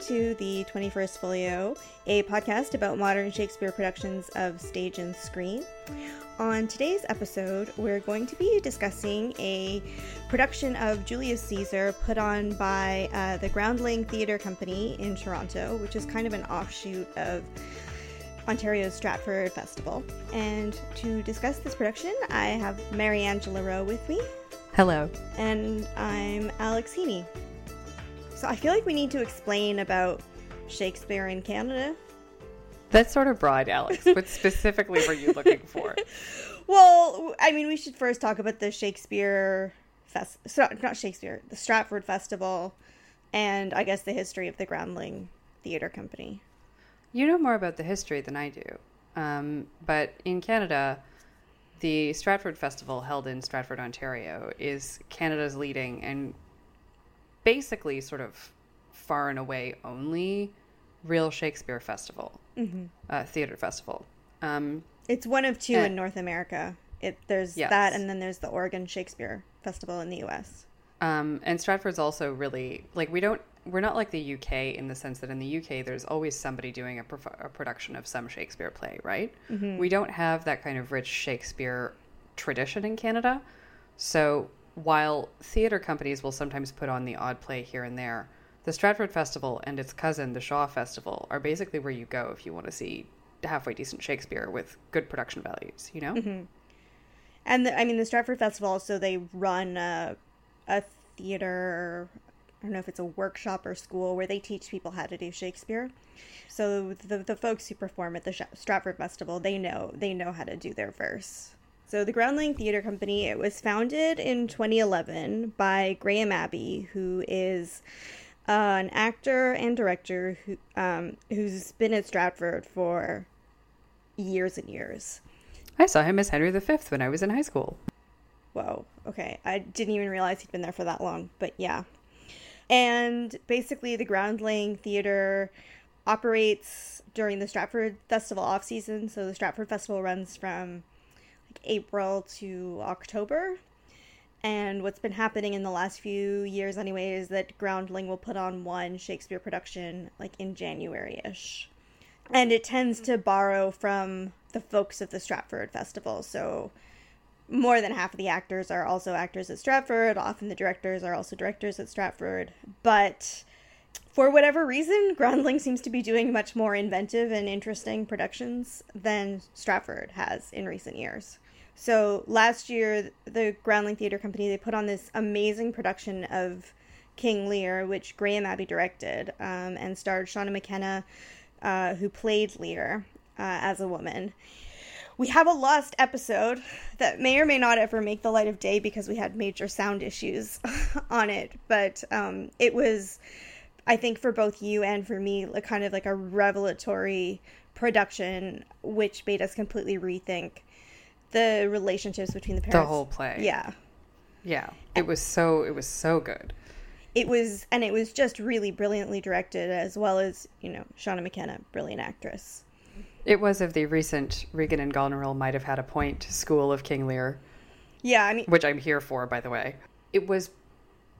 to the 21st Folio, a podcast about modern Shakespeare productions of stage and screen. On today's episode, we're going to be discussing a production of Julius Caesar put on by uh, the Groundling Theatre Company in Toronto, which is kind of an offshoot of Ontario's Stratford Festival. And to discuss this production, I have Mary Angela Rowe with me. Hello. And I'm Alex Heeney. So I feel like we need to explain about Shakespeare in Canada. That's sort of broad, Alex. What specifically were you looking for? Well, I mean, we should first talk about the Shakespeare fest, not Shakespeare, the Stratford Festival, and I guess the history of the Groundling Theatre Company. You know more about the history than I do, um, but in Canada, the Stratford Festival, held in Stratford, Ontario, is Canada's leading and basically sort of far and away only real Shakespeare festival, mm-hmm. uh, theater festival. Um, it's one of two and, in North America. It there's yes. that, and then there's the Oregon Shakespeare Festival in the U.S. Um, and Stratford's also really like we don't we're not like the UK in the sense that in the UK there's always somebody doing a, a production of some Shakespeare play, right? Mm-hmm. We don't have that kind of rich Shakespeare tradition in Canada. So while theater companies will sometimes put on the odd play here and there, the Stratford Festival and its cousin, the Shaw Festival, are basically where you go if you want to see halfway decent Shakespeare with good production values, you know? Mm-hmm. And the, I mean, the Stratford Festival, so they run a, a theater, I don't know if it's a workshop or school where they teach people how to do Shakespeare. So the, the folks who perform at the Stratford Festival, they know they know how to do their verse. So, the Groundling Theatre Company, it was founded in 2011 by Graham Abbey, who is uh, an actor and director who um, who's been at Stratford for years and years. I saw him as Henry V when I was in high school. Whoa, okay. I didn't even realize he'd been there for that long, but yeah. And basically, the Groundling Theatre operates during the Stratford Festival off season. So, the Stratford Festival runs from like April to October. And what's been happening in the last few years, anyway, is that Groundling will put on one Shakespeare production like in January ish. And it tends to borrow from the folks of the Stratford Festival. So more than half of the actors are also actors at Stratford. Often the directors are also directors at Stratford. But for whatever reason, Groundling seems to be doing much more inventive and interesting productions than Stratford has in recent years. So last year, the Groundling Theatre Company they put on this amazing production of King Lear, which Graham Abbey directed, um, and starred Seana McKenna, uh, who played Lear uh, as a woman. We have a lost episode that may or may not ever make the light of day because we had major sound issues on it, but um, it was I think for both you and for me, like kind of like a revelatory production, which made us completely rethink the relationships between the parents. The whole play. Yeah. Yeah. It was so it was so good. It was and it was just really brilliantly directed as well as, you know, Seana McKenna, brilliant actress. It was of the recent Regan and Goneril might have had a point school of King Lear. Yeah, I mean which I'm here for by the way. It was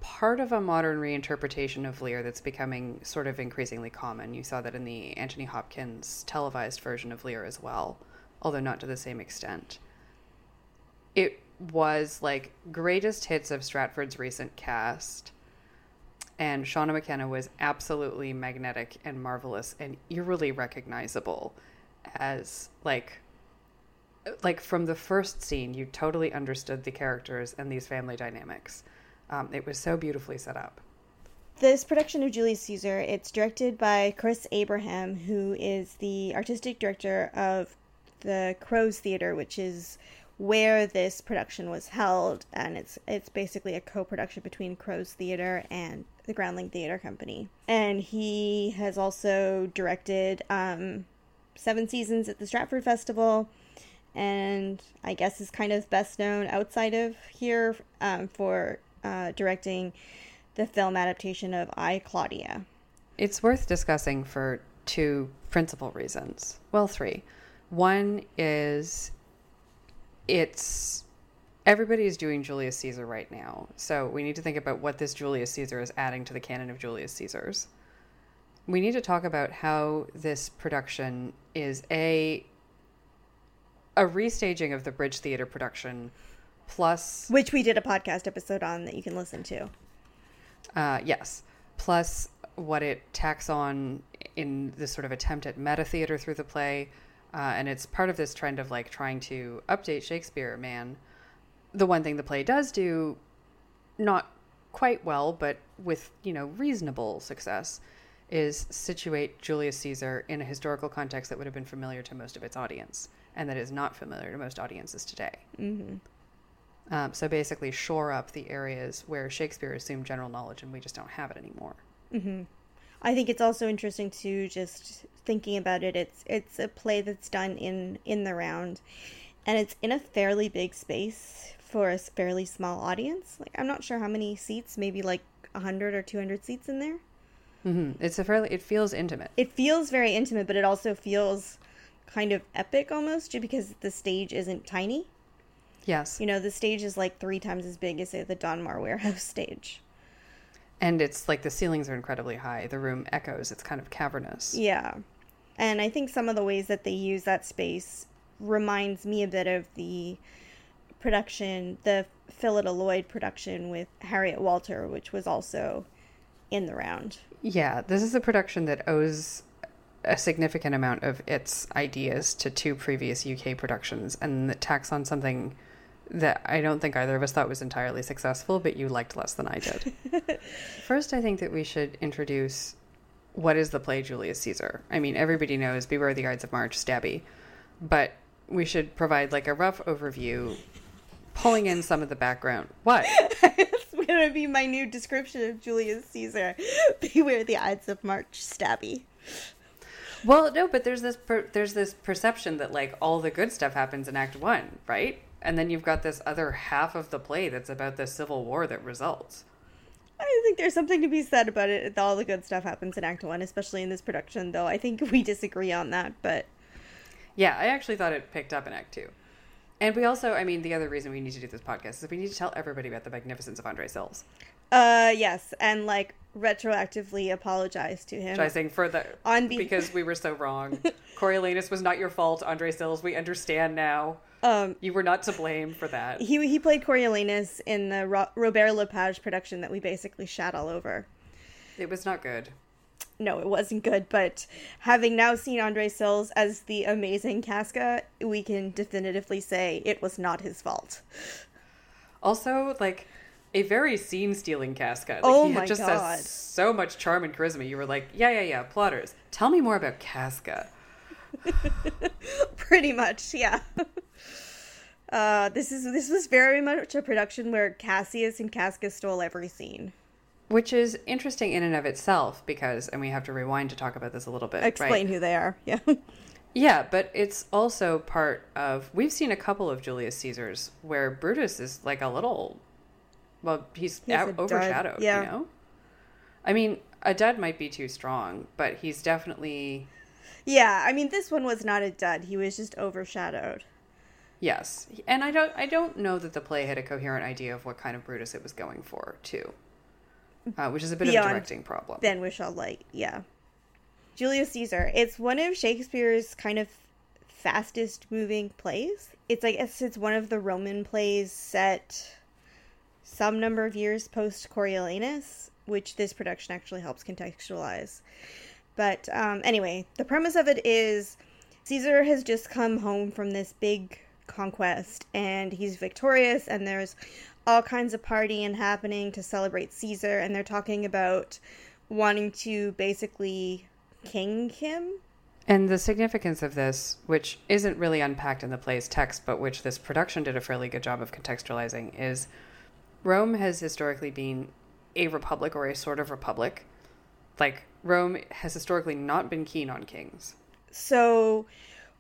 part of a modern reinterpretation of Lear that's becoming sort of increasingly common. You saw that in the Anthony Hopkins televised version of Lear as well, although not to the same extent. It was like greatest hits of Stratford's recent cast. And Seana McKenna was absolutely magnetic and marvelous and eerily recognizable as like like from the first scene you totally understood the characters and these family dynamics um, it was so beautifully set up. This production of Julius Caesar, it's directed by Chris Abraham, who is the artistic director of the Crow's Theater, which is where this production was held, and it's it's basically a co-production between Crow's Theater and the Groundling Theater Company. And he has also directed um, seven seasons at the Stratford Festival, and I guess is kind of best known outside of here um, for uh, directing the film adaptation of I, Claudia. It's worth discussing for two principal reasons. Well, three. One is it's everybody is doing Julius Caesar right now. So we need to think about what this Julius Caesar is adding to the canon of Julius Caesars. we need to talk about how this production is a a restaging of the Bridge Theater production plus which we did a podcast episode on that you can listen to. Uh, yes, plus what it tacks on in this sort of attempt at meta theater through the play, uh, and it's part of this trend of like trying to update Shakespeare. Man, the one thing the play does do, not quite well, but with you know reasonable success, is situate Julius Caesar in a historical context that would have been familiar to most of its audience, and that is not familiar to most audiences today. Mm-hmm. Um, so basically, shore up the areas where Shakespeare assumed general knowledge, and we just don't have it anymore. Mm-hmm. I think it's also interesting to just thinking about it. It's it's a play that's done in in the round, and it's in a fairly big space for a fairly small audience. Like I'm not sure how many seats, maybe like hundred or two hundred seats in there. Mm-hmm. It's a fairly. It feels intimate. It feels very intimate, but it also feels kind of epic almost, just because the stage isn't tiny. Yes. You know, the stage is like three times as big as say the Donmar Warehouse stage. And it's like the ceilings are incredibly high. The room echoes. It's kind of cavernous. Yeah. And I think some of the ways that they use that space reminds me a bit of the production, the Phyllida Lloyd production with Harriet Walter, which was also in the round. Yeah, this is a production that owes a significant amount of its ideas to two previous UK productions and that tacks on something that I don't think either of us thought was entirely successful, but you liked less than I did. First, I think that we should introduce what is the play Julius Caesar. I mean, everybody knows Beware the Ides of March, Stabby, but we should provide like a rough overview, pulling in some of the background. What? it's going to be my new description of Julius Caesar. Beware the Ides of March, Stabby. Well, no, but there's this per- there's this perception that like all the good stuff happens in Act One, right? And then you've got this other half of the play that's about the civil war that results. I think there's something to be said about it. All the good stuff happens in Act One, especially in this production. Though I think we disagree on that, but yeah, I actually thought it picked up in Act Two. And we also, I mean, the other reason we need to do this podcast is we need to tell everybody about the magnificence of Andre Sills. Uh, yes, and like retroactively apologize to him. Apologizing for the on be- because we were so wrong. Coriolanus was not your fault, Andre Sills. We understand now. Um, you were not to blame for that. He he played Coriolanus in the Ro- Robert Lepage production that we basically shat all over. It was not good. No, it wasn't good. But having now seen Andre Sills as the amazing Casca, we can definitively say it was not his fault. Also, like a very scene stealing Casca. Like, oh he my just god! Has so much charm and charisma. You were like, yeah, yeah, yeah. Plotters, tell me more about Casca. Pretty much, yeah. Uh, this is this was very much a production where Cassius and Casca stole every scene. Which is interesting in and of itself because, and we have to rewind to talk about this a little bit. Explain right? who they are. Yeah. Yeah, but it's also part of. We've seen a couple of Julius Caesars where Brutus is like a little. Well, he's, he's out, overshadowed, yeah. you know? I mean, a dud might be too strong, but he's definitely. Yeah, I mean, this one was not a dud. He was just overshadowed. Yes, and I don't. I don't know that the play had a coherent idea of what kind of Brutus it was going for, too, uh, which is a bit Beyond of a directing problem. Ben Whishaw Light, yeah. Julius Caesar. It's one of Shakespeare's kind of fastest moving plays. It's like it's, it's one of the Roman plays set some number of years post Coriolanus, which this production actually helps contextualize. But um, anyway, the premise of it is Caesar has just come home from this big conquest and he's victorious, and there's all kinds of partying happening to celebrate Caesar, and they're talking about wanting to basically king him. And the significance of this, which isn't really unpacked in the play's text, but which this production did a fairly good job of contextualizing, is Rome has historically been a republic or a sort of republic. Like, Rome has historically not been keen on kings. So,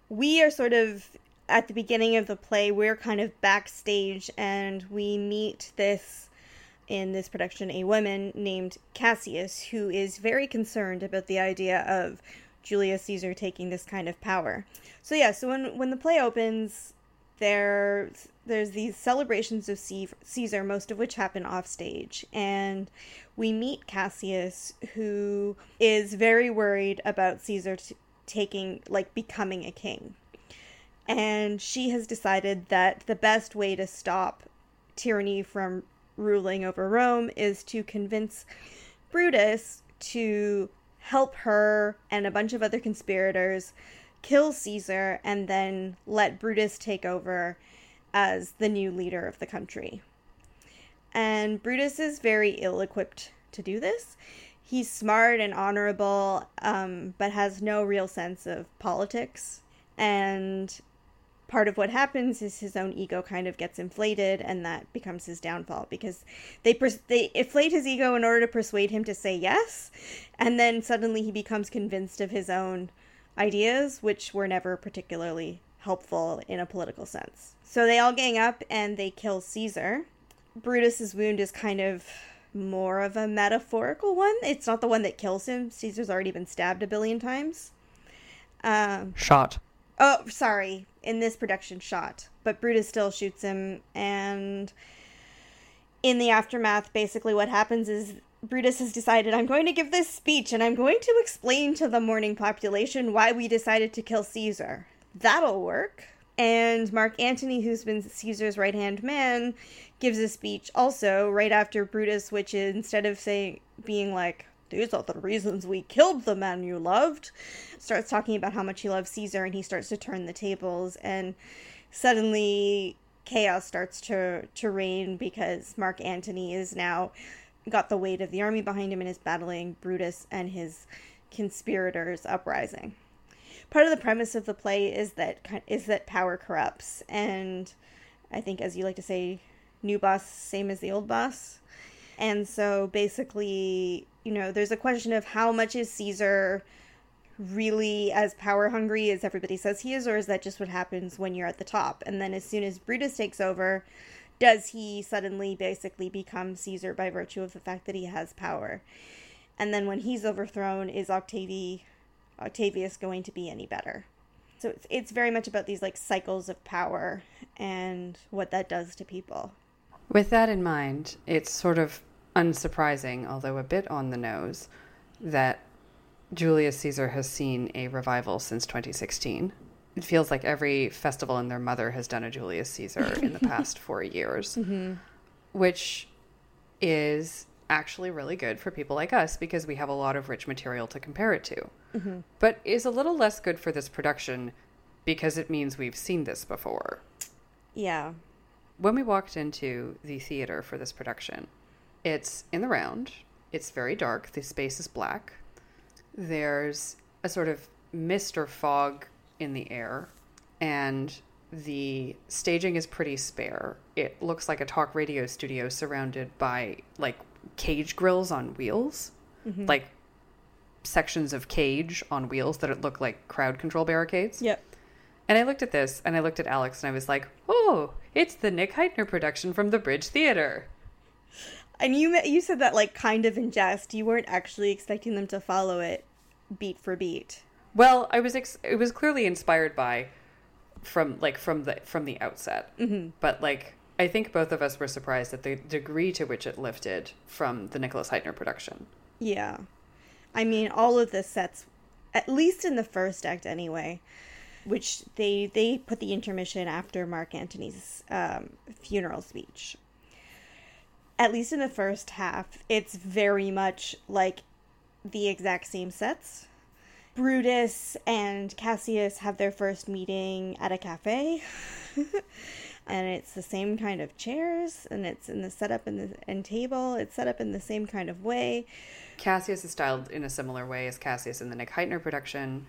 we are sort of at the beginning of the play, we're kind of backstage and we meet this in this production a woman named Cassius who is very concerned about the idea of Julius Caesar taking this kind of power. So yeah, so when when the play opens, there's there's these celebrations of Caesar, most of which happen off stage, and we meet Cassius, who is very worried about Caesar t- taking like becoming a king, and she has decided that the best way to stop tyranny from ruling over Rome is to convince Brutus to help her and a bunch of other conspirators kill Caesar and then let Brutus take over as the new leader of the country. And Brutus is very ill equipped to do this. He's smart and honorable, um, but has no real sense of politics. And part of what happens is his own ego kind of gets inflated, and that becomes his downfall because they pers- they inflate his ego in order to persuade him to say yes, and then suddenly he becomes convinced of his own ideas, which were never particularly helpful in a political sense. So they all gang up and they kill Caesar. Brutus's wound is kind of more of a metaphorical one. It's not the one that kills him. Caesar's already been stabbed a billion times. Um, shot. Oh, sorry. In this production, shot. But Brutus still shoots him. And in the aftermath, basically what happens is Brutus has decided, I'm going to give this speech and I'm going to explain to the mourning population why we decided to kill Caesar. That'll work. And Mark Antony, who's been Caesar's right hand man, gives a speech also right after Brutus, which instead of saying being like, these are the reasons we killed the man you loved, starts talking about how much he loves Caesar and he starts to turn the tables and suddenly chaos starts to to reign because Mark Antony is now got the weight of the army behind him and is battling Brutus and his conspirators uprising. Part of the premise of the play is that is that power corrupts, and I think, as you like to say, new boss same as the old boss. And so basically, you know, there's a question of how much is Caesar really as power hungry as everybody says he is, or is that just what happens when you're at the top? And then as soon as Brutus takes over, does he suddenly basically become Caesar by virtue of the fact that he has power? And then when he's overthrown, is Octavi, Octavius going to be any better? So it's, it's very much about these like cycles of power and what that does to people. With that in mind, it's sort of unsurprising, although a bit on the nose, that Julius Caesar has seen a revival since 2016 it feels like every festival and their mother has done a Julius Caesar in the past four years, mm-hmm. which is actually really good for people like us because we have a lot of rich material to compare it to. Mm-hmm. But is a little less good for this production because it means we've seen this before. Yeah. When we walked into the theater for this production, it's in the round, it's very dark, the space is black. There's a sort of mist or fog in the air, and the staging is pretty spare. It looks like a talk radio studio surrounded by like cage grills on wheels, mm-hmm. like sections of cage on wheels that look like crowd control barricades. Yep. And I looked at this and I looked at Alex and I was like, "Oh, it's the Nick Hytner production from the Bridge Theater." And you you said that like kind of in jest. You weren't actually expecting them to follow it beat for beat. Well, I was ex- it was clearly inspired by from like from the from the outset. Mm-hmm. But like I think both of us were surprised at the degree to which it lifted from the Nicholas Hytner production. Yeah. I mean, all of the sets at least in the first act anyway, which they they put the intermission after Mark Antony's um, funeral speech. At least in the first half, it's very much like the exact same sets Brutus and Cassius have their first meeting at a cafe. and it's the same kind of chairs and it's in the setup and the and table. It's set up in the same kind of way. Cassius is styled in a similar way as Cassius in the Nick Hytner production.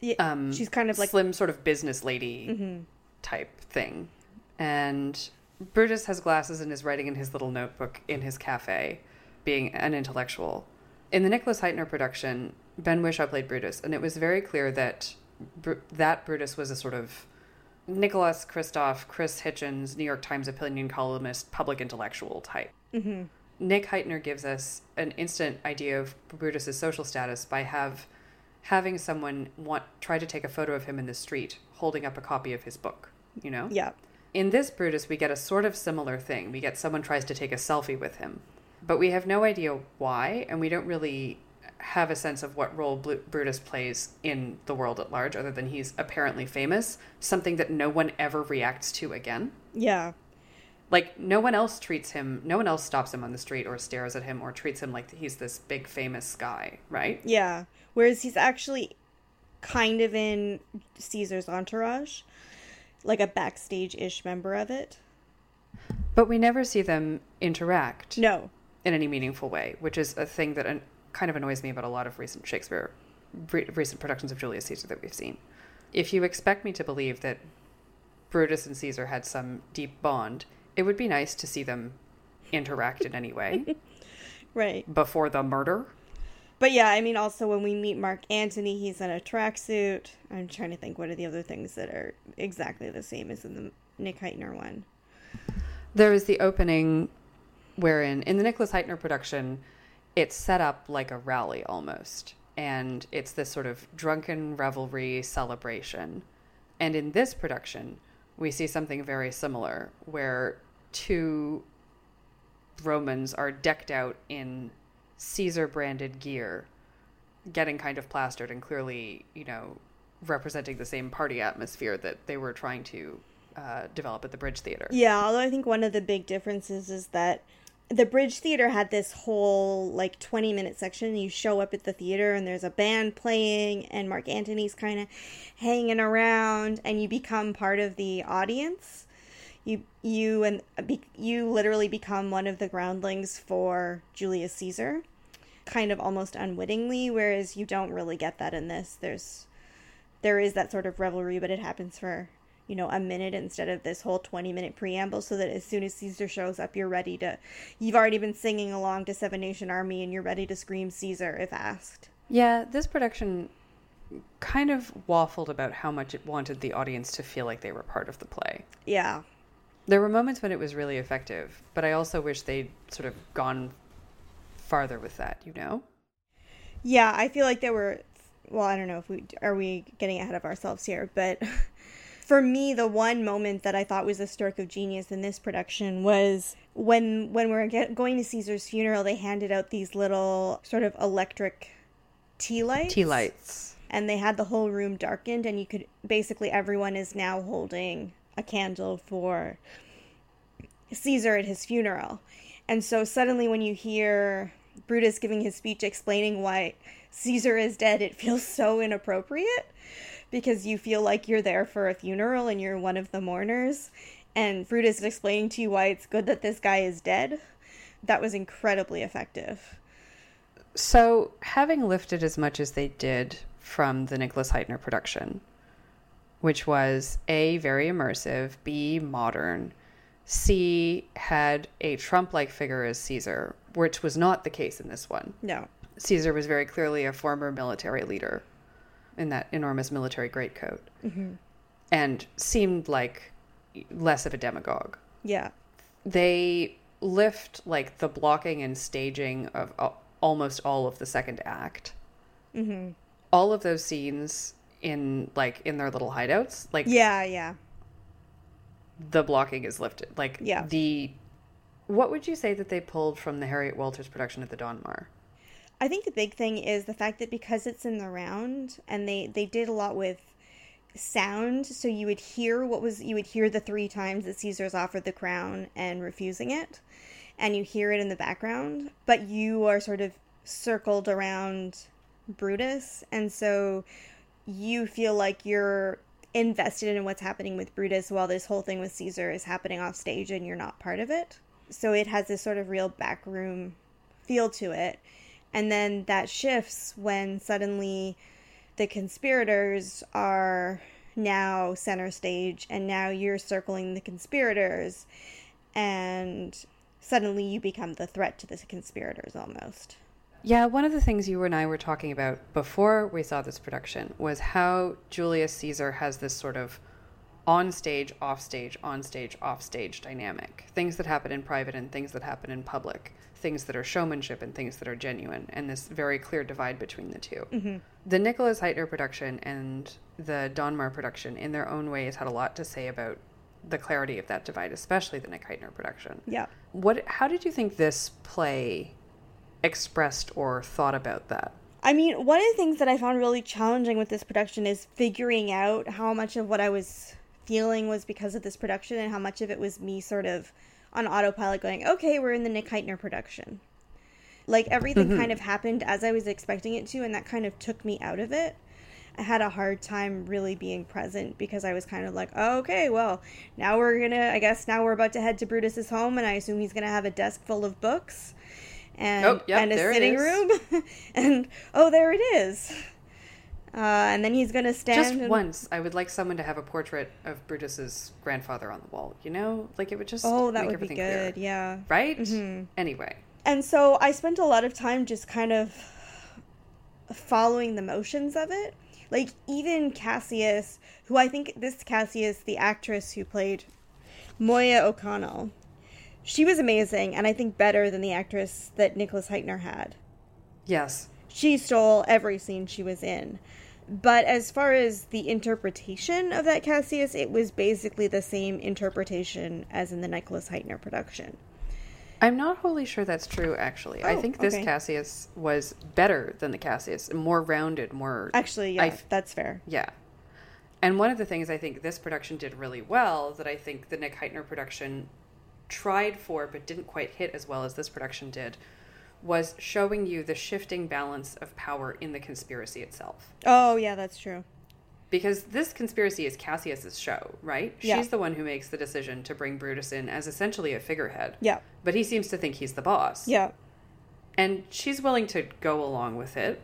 Yeah, um, she's kind of like slim, sort of business lady mm-hmm. type thing. And Brutus has glasses and is writing in his little notebook in his cafe, being an intellectual. In the Nicholas Hytner production, Ben Whishaw played Brutus, and it was very clear that Br- that Brutus was a sort of Nicholas Kristof, Chris Hitchens, New York Times opinion columnist, public intellectual type. Mm-hmm. Nick Hytner gives us an instant idea of Brutus's social status by have having someone want try to take a photo of him in the street holding up a copy of his book. you know? Yeah. In this Brutus, we get a sort of similar thing. We get someone tries to take a selfie with him, but we have no idea why, and we don't really have a sense of what role Brutus plays in the world at large, other than he's apparently famous, something that no one ever reacts to again. Yeah. Like, no one else treats him, no one else stops him on the street or stares at him or treats him like he's this big famous guy, right? Yeah. Whereas he's actually kind of in Caesar's entourage, like a backstage ish member of it. But we never see them interact. No. In any meaningful way, which is a thing that an- kind of annoys me about a lot of recent Shakespeare, re- recent productions of Julius Caesar that we've seen. If you expect me to believe that Brutus and Caesar had some deep bond, it would be nice to see them interact in any way. right. Before the murder. But yeah, I mean, also when we meet Mark Antony, he's in a tracksuit. I'm trying to think what are the other things that are exactly the same as in the Nick Hytner one. There is the opening wherein, in the Nicholas Hytner production, it's set up like a rally almost. And it's this sort of drunken revelry celebration. And in this production, we see something very similar where two Romans are decked out in Caesar branded gear, getting kind of plastered and clearly, you know, representing the same party atmosphere that they were trying to uh, develop at the Bridge Theater. Yeah, although I think one of the big differences is that the Bridge Theater had this whole like 20 minute section. You show up at the theater and there's a band playing, and Mark Antony's kind of hanging around, and you become part of the audience. You you and you literally become one of the groundlings for Julius Caesar, kind of almost unwittingly. Whereas you don't really get that in this. There's there is that sort of revelry, but it happens for you know, a minute instead of this whole 20 minute preamble so that as soon as Caesar shows up, you're ready to, you've already been singing along to Seven Nation Army and you're ready to scream Caesar if asked. Yeah, this production kind of waffled about how much it wanted the audience to feel like they were part of the play. Yeah. There were moments when it was really effective, but I also wish they'd sort of gone farther with that, you know? Yeah, I feel like there were well, I don't know if we are we getting ahead of ourselves here, but for me, the one moment that I thought was a stroke of genius in this production was when when we are get, going to Caesar's funeral. They handed out these little sort of electric tea lights. Tea lights. And they had the whole room darkened, and you could basically everyone is now holding a candle for Caesar at his funeral. And so suddenly, when you hear Brutus giving his speech explaining why Caesar is dead, it feels so inappropriate because you feel like you're there for a funeral and you're one of the mourners. And Brutus is explaining to you why it's good that this guy is dead. That was incredibly effective. So, having lifted as much as they did from the Nicholas Hytner production, which was A, very immersive, B, modern, C, had a Trump like figure as Caesar, which was not the case in this one. No. Caesar was very clearly a former military leader in that enormous military greatcoat mm-hmm. and seemed like less of a demagogue. Yeah. They lift like the blocking and staging of uh, almost all of the second act. Mm-hmm. All of those scenes in like in their little hideouts, like yeah, yeah. The blocking is lifted, like yeah. The what would you say that they pulled from the Harriet Walters production at the Donmar? I think the big thing is the fact that because it's in the round and they they did a lot with sound so you would hear what was you would hear the three times that Caesar's offered the crown and refusing it and you hear it in the background but you are sort of circled around Brutus and so you feel like you're invested in what's happening with Brutus while this whole thing with Caesar is happening off stage and you're not part of it. So it has this sort of real backroom feel to it and then that shifts when suddenly the conspirators are now center stage, and now you're circling the conspirators, and suddenly you become the threat to the conspirators almost. Yeah, one of the things you and I were talking about before we saw this production was how Julius Caesar has this sort of on stage, off stage, on stage, off stage dynamic. Things that happen in private and things that happen in public. Things that are showmanship and things that are genuine, and this very clear divide between the 2 Mm-hmm. The Nicholas Hytner production and the Donmar production, in their own ways, had a lot to say about the clarity of that divide, especially the Nick Hytner production. Yeah. What? How did you think this play expressed or thought about that? I mean, one of the things that I found really challenging with this production is figuring out how much of what I was feeling was because of this production and how much of it was me sort of on autopilot going, okay, we're in the Nick Hytner production. Like everything kind of happened as I was expecting it to, and that kind of took me out of it. I had a hard time really being present because I was kind of like, oh, okay, well, now we're gonna, I guess now we're about to head to Brutus's home, and I assume he's gonna have a desk full of books and, Oh, yep, and a sitting room. and oh, there it is. Uh, and then he's gonna stand. Just and- once, I would like someone to have a portrait of Brutus's grandfather on the wall. You know, like it would just Oh, that make would be everything good. clear. Yeah. right? Mhm. Anyway, And so I spent a lot of time just kind of following the motions of it. Like even Cassius, who I think this Cassius, the actress who played Moya O'Connell, she was amazing and I think better than the actress that Nicholas Hytner had. yes, She stole every scene she was in. But as far as the interpretation of that Cassius, it was basically the same interpretation as in the Nicholas Hytner production. I'm not wholly sure that's true. Actually, I Oh, think this okay. Cassius was better than the Cassius, more rounded, more Actually, yeah, I that's fair. Yeah. And one of the things I think this production did really well that I think the Nick Hytner production tried for but didn't quite hit as well as this production did was showing you the shifting balance of power in the conspiracy itself. Oh, yeah, that's true. Because this conspiracy is Cassius's show, right? Yeah. She's the one who makes the decision to bring Brutus in as essentially a figurehead. Yeah. But he seems to think he's the boss. Yeah. And she's willing to go along with it.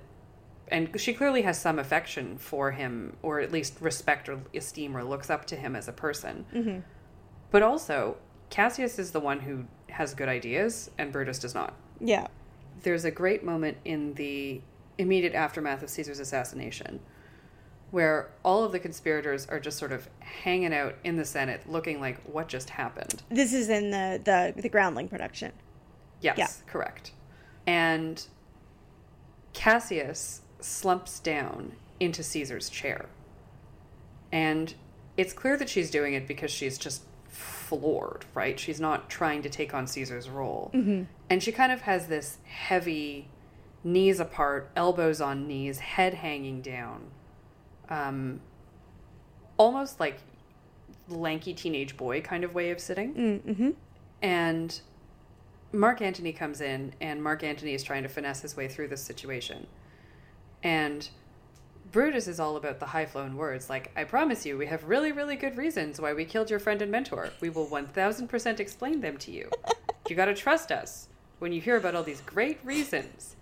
And she clearly has some affection for him, or at least respect or esteem or looks up to him as a person. hmm But also, Cassius is the one who has good ideas, and Brutus does not. Yeah. There's a great moment in the immediate aftermath of Caesar's assassination where all of the conspirators are just sort of hanging out in the Senate looking like what just happened. This is in the the the Groundling production. Yes, Yeah. correct. And Cassius slumps down into Caesar's chair. And it's clear that she's doing it because she's just floored, right? She's not trying to take on Caesar's role. And she kind of has this heavy, knees apart, elbows on knees, head hanging down. Um, almost like lanky teenage boy kind of way of sitting. Mm-hmm. And Mark Antony comes in, and Mark Antony is trying to finesse his way through this situation. And Brutus is all about the high flown words, like, I promise you, we have really, really good reasons why we killed your friend and mentor. We will 1000% explain them to you. You gotta trust us when you hear about all these great reasons.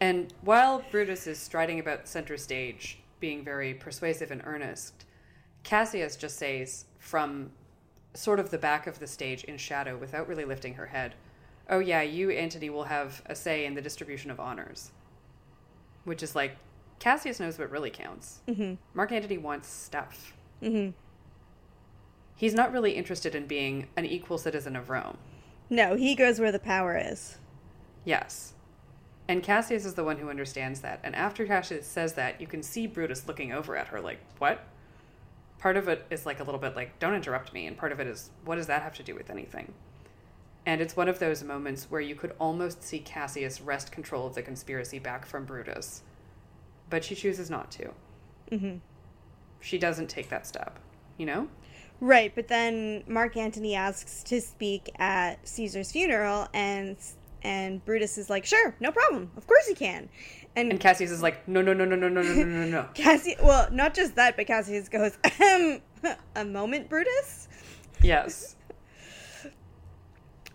and while Brutus is striding about center stage, being very persuasive and earnest, Cassius just says from sort of the back of the stage in shadow without really lifting her head, Oh, yeah, you, Antony, will have a say in the distribution of honors. Which is like, Cassius knows what really counts. Mm-hmm. Mark Antony wants stuff. Mm-hmm. He's not really interested in being an equal citizen of Rome. No, he goes where the power is. Yes. And Cassius is the one who understands that. And after Cassius says that, you can see Brutus looking over at her like, what? Part of it is like a little bit like, don't interrupt me. And part of it is, what does that have to do with anything? And it's one of those moments where you could almost see Cassius wrest control of the conspiracy back from Brutus. But she chooses not to. Mm-hmm. She doesn't take that step, you know? Right, but then Mark Antony asks to speak at Caesar's funeral, and and Brutus is like, "Sure, no problem. Of course he can." And, And Cassius is like, no, no, no, no, no, no, no, no, no, no. Cassius, well, not just that, but Cassius goes, "Ahem, "A moment, Brutus." Yes.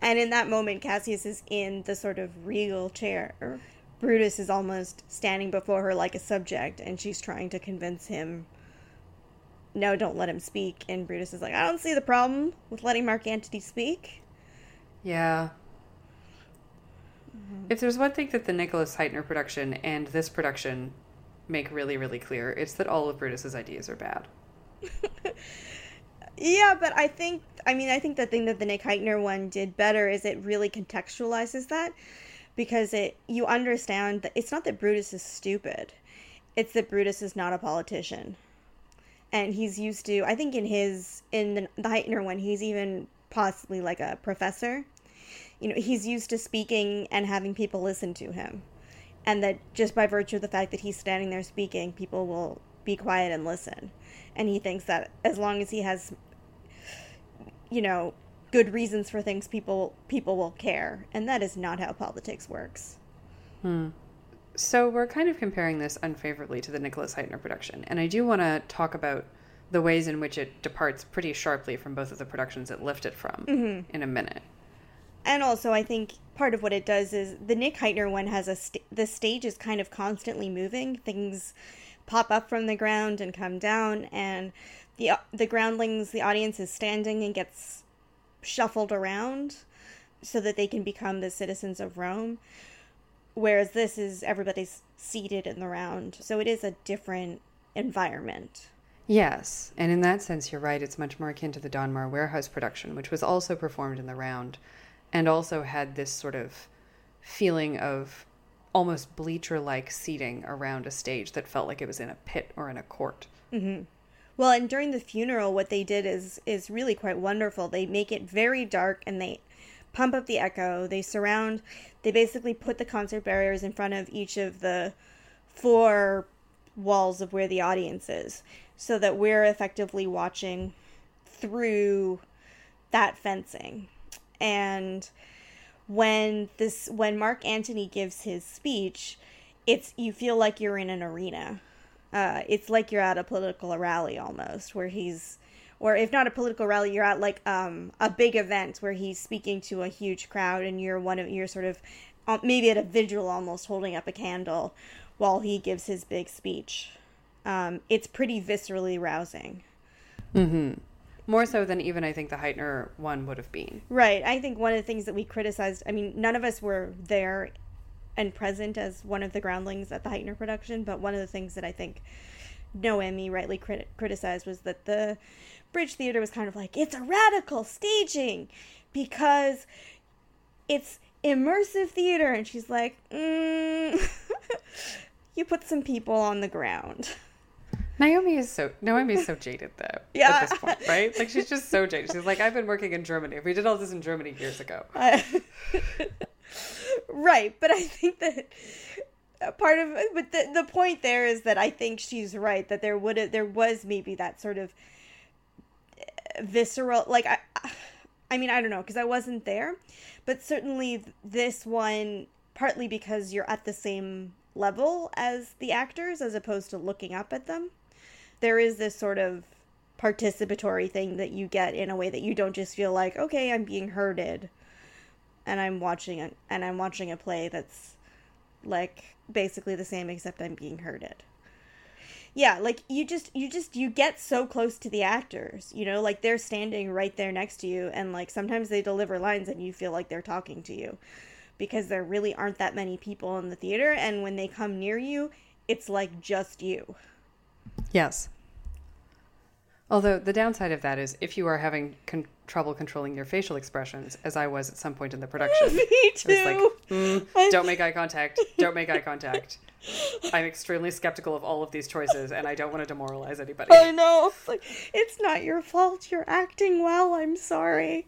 And in that moment, Cassius is in the sort of regal chair. Brutus is almost standing before her like a subject, and she's trying to convince him, no, don't let him speak. And Brutus is like, I don't see the problem with letting Mark Antony speak. Yeah. If there's one thing that the Nicholas Hytner production and this production make really, really clear, it's that all of Brutus's ideas are bad. yeah, but I think I mean I think the thing that the Nick Hytner one did better is it really contextualizes that because it you understand that it's not that Brutus is stupid. It's that Brutus is not a politician. And he's used to I think in his in the, the Hytner one he's even possibly like a professor. You know, he's used to speaking and having people listen to him. And that just by virtue of the fact that he's standing there speaking, people will be quiet and listen. And he thinks that as long as he has you know, good reasons for things people people will care. And that is not how politics works. Hmm. So we're kind of comparing this unfavorably to the Nicholas Hytner production. And I do want to talk about the ways in which it departs pretty sharply from both of the productions it lifted from mm-hmm. in a minute. And also, I think part of what it does is the Nick Hytner one has a st- the stage is kind of constantly moving. Things pop up from the ground and come down, and the the groundlings, the audience is standing and gets shuffled around so that they can become the citizens of Rome. Whereas this is everybody's seated in the round, so it is a different environment. Yes, and in that sense, you're right. It's much more akin to the Donmar Warehouse production, which was also performed in the round, and also had this sort of feeling of almost bleacher-like seating around a stage that felt like it was in a pit or in a court. Mm-hmm. Well, and during the funeral, what they did is is really quite wonderful. They make it very dark, and they pump up the echo. They surround. They basically put the concert barriers in front of each of the four walls of where the audience is so that we're effectively watching through that fencing. And when this when Mark Antony gives his speech, it's you feel like you're in an arena. Uh, it's like you're at a political rally almost, where he's, or if not a political rally, you're at like um, a big event where he's speaking to a huge crowd, and you're one of you're sort of uh, maybe at a vigil almost holding up a candle while he gives his big speech um, it's pretty viscerally rousing. Mm-hmm. More so than even I think the Hytner one would have been. Right. I think one of the things that we criticized, I mean, none of us were there and present as one of the groundlings at the Hytner production, but one of the things that I think Noemi rightly crit- criticized was that the Bridge Theater was kind of like, it's a radical staging because it's immersive theater. And she's like, mm, you put some people on the ground. Naomi is so Naomi is so jaded though. Yeah. At this point, right? Like she's just so jaded. She's like, I've been working in Germany. We did all this in Germany years ago. Right, but I think that part of but the the point there is that I think she's right that there would have there was maybe that sort of visceral like I I mean I don't know because I wasn't there, but certainly this one partly because you're at the same level as the actors as opposed to looking up at them there is this sort of participatory thing that you get in a way that you don't just feel like okay i'm being herded and i'm watching it and i'm watching a play that's like basically the same except i'm being herded. Yeah like you just you just you get so close to the actors you know? Like they're standing right there next to you and like sometimes they deliver lines and you feel like they're talking to you because there really aren't that many people in the theater and when they come near you it's like just you. Yes. Although the downside of that is if you are having con- trouble controlling your facial expressions, as I was at some point in the production, Me too. It's like, mm, don't make eye contact, don't make eye contact. I'm extremely skeptical of all of these choices, and I don't want to demoralize anybody. I know. It's like it's not your fault. You're acting well. I'm sorry.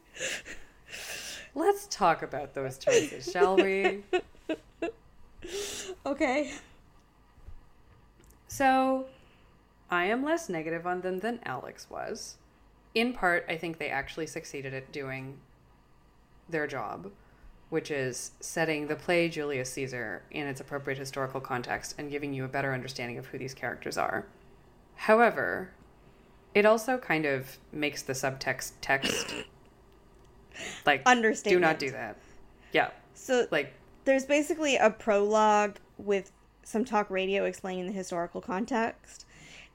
Let's talk about those choices, shall we? okay. So I am less negative on them than Alex was. In part, I think they actually succeeded at doing their job, which is setting the play Julius Caesar in its appropriate historical context and giving you a better understanding of who these characters are. However, it also kind of makes the subtext text like understand. Do not do that. Yeah. So like there's basically a prologue with some talk radio explaining the historical context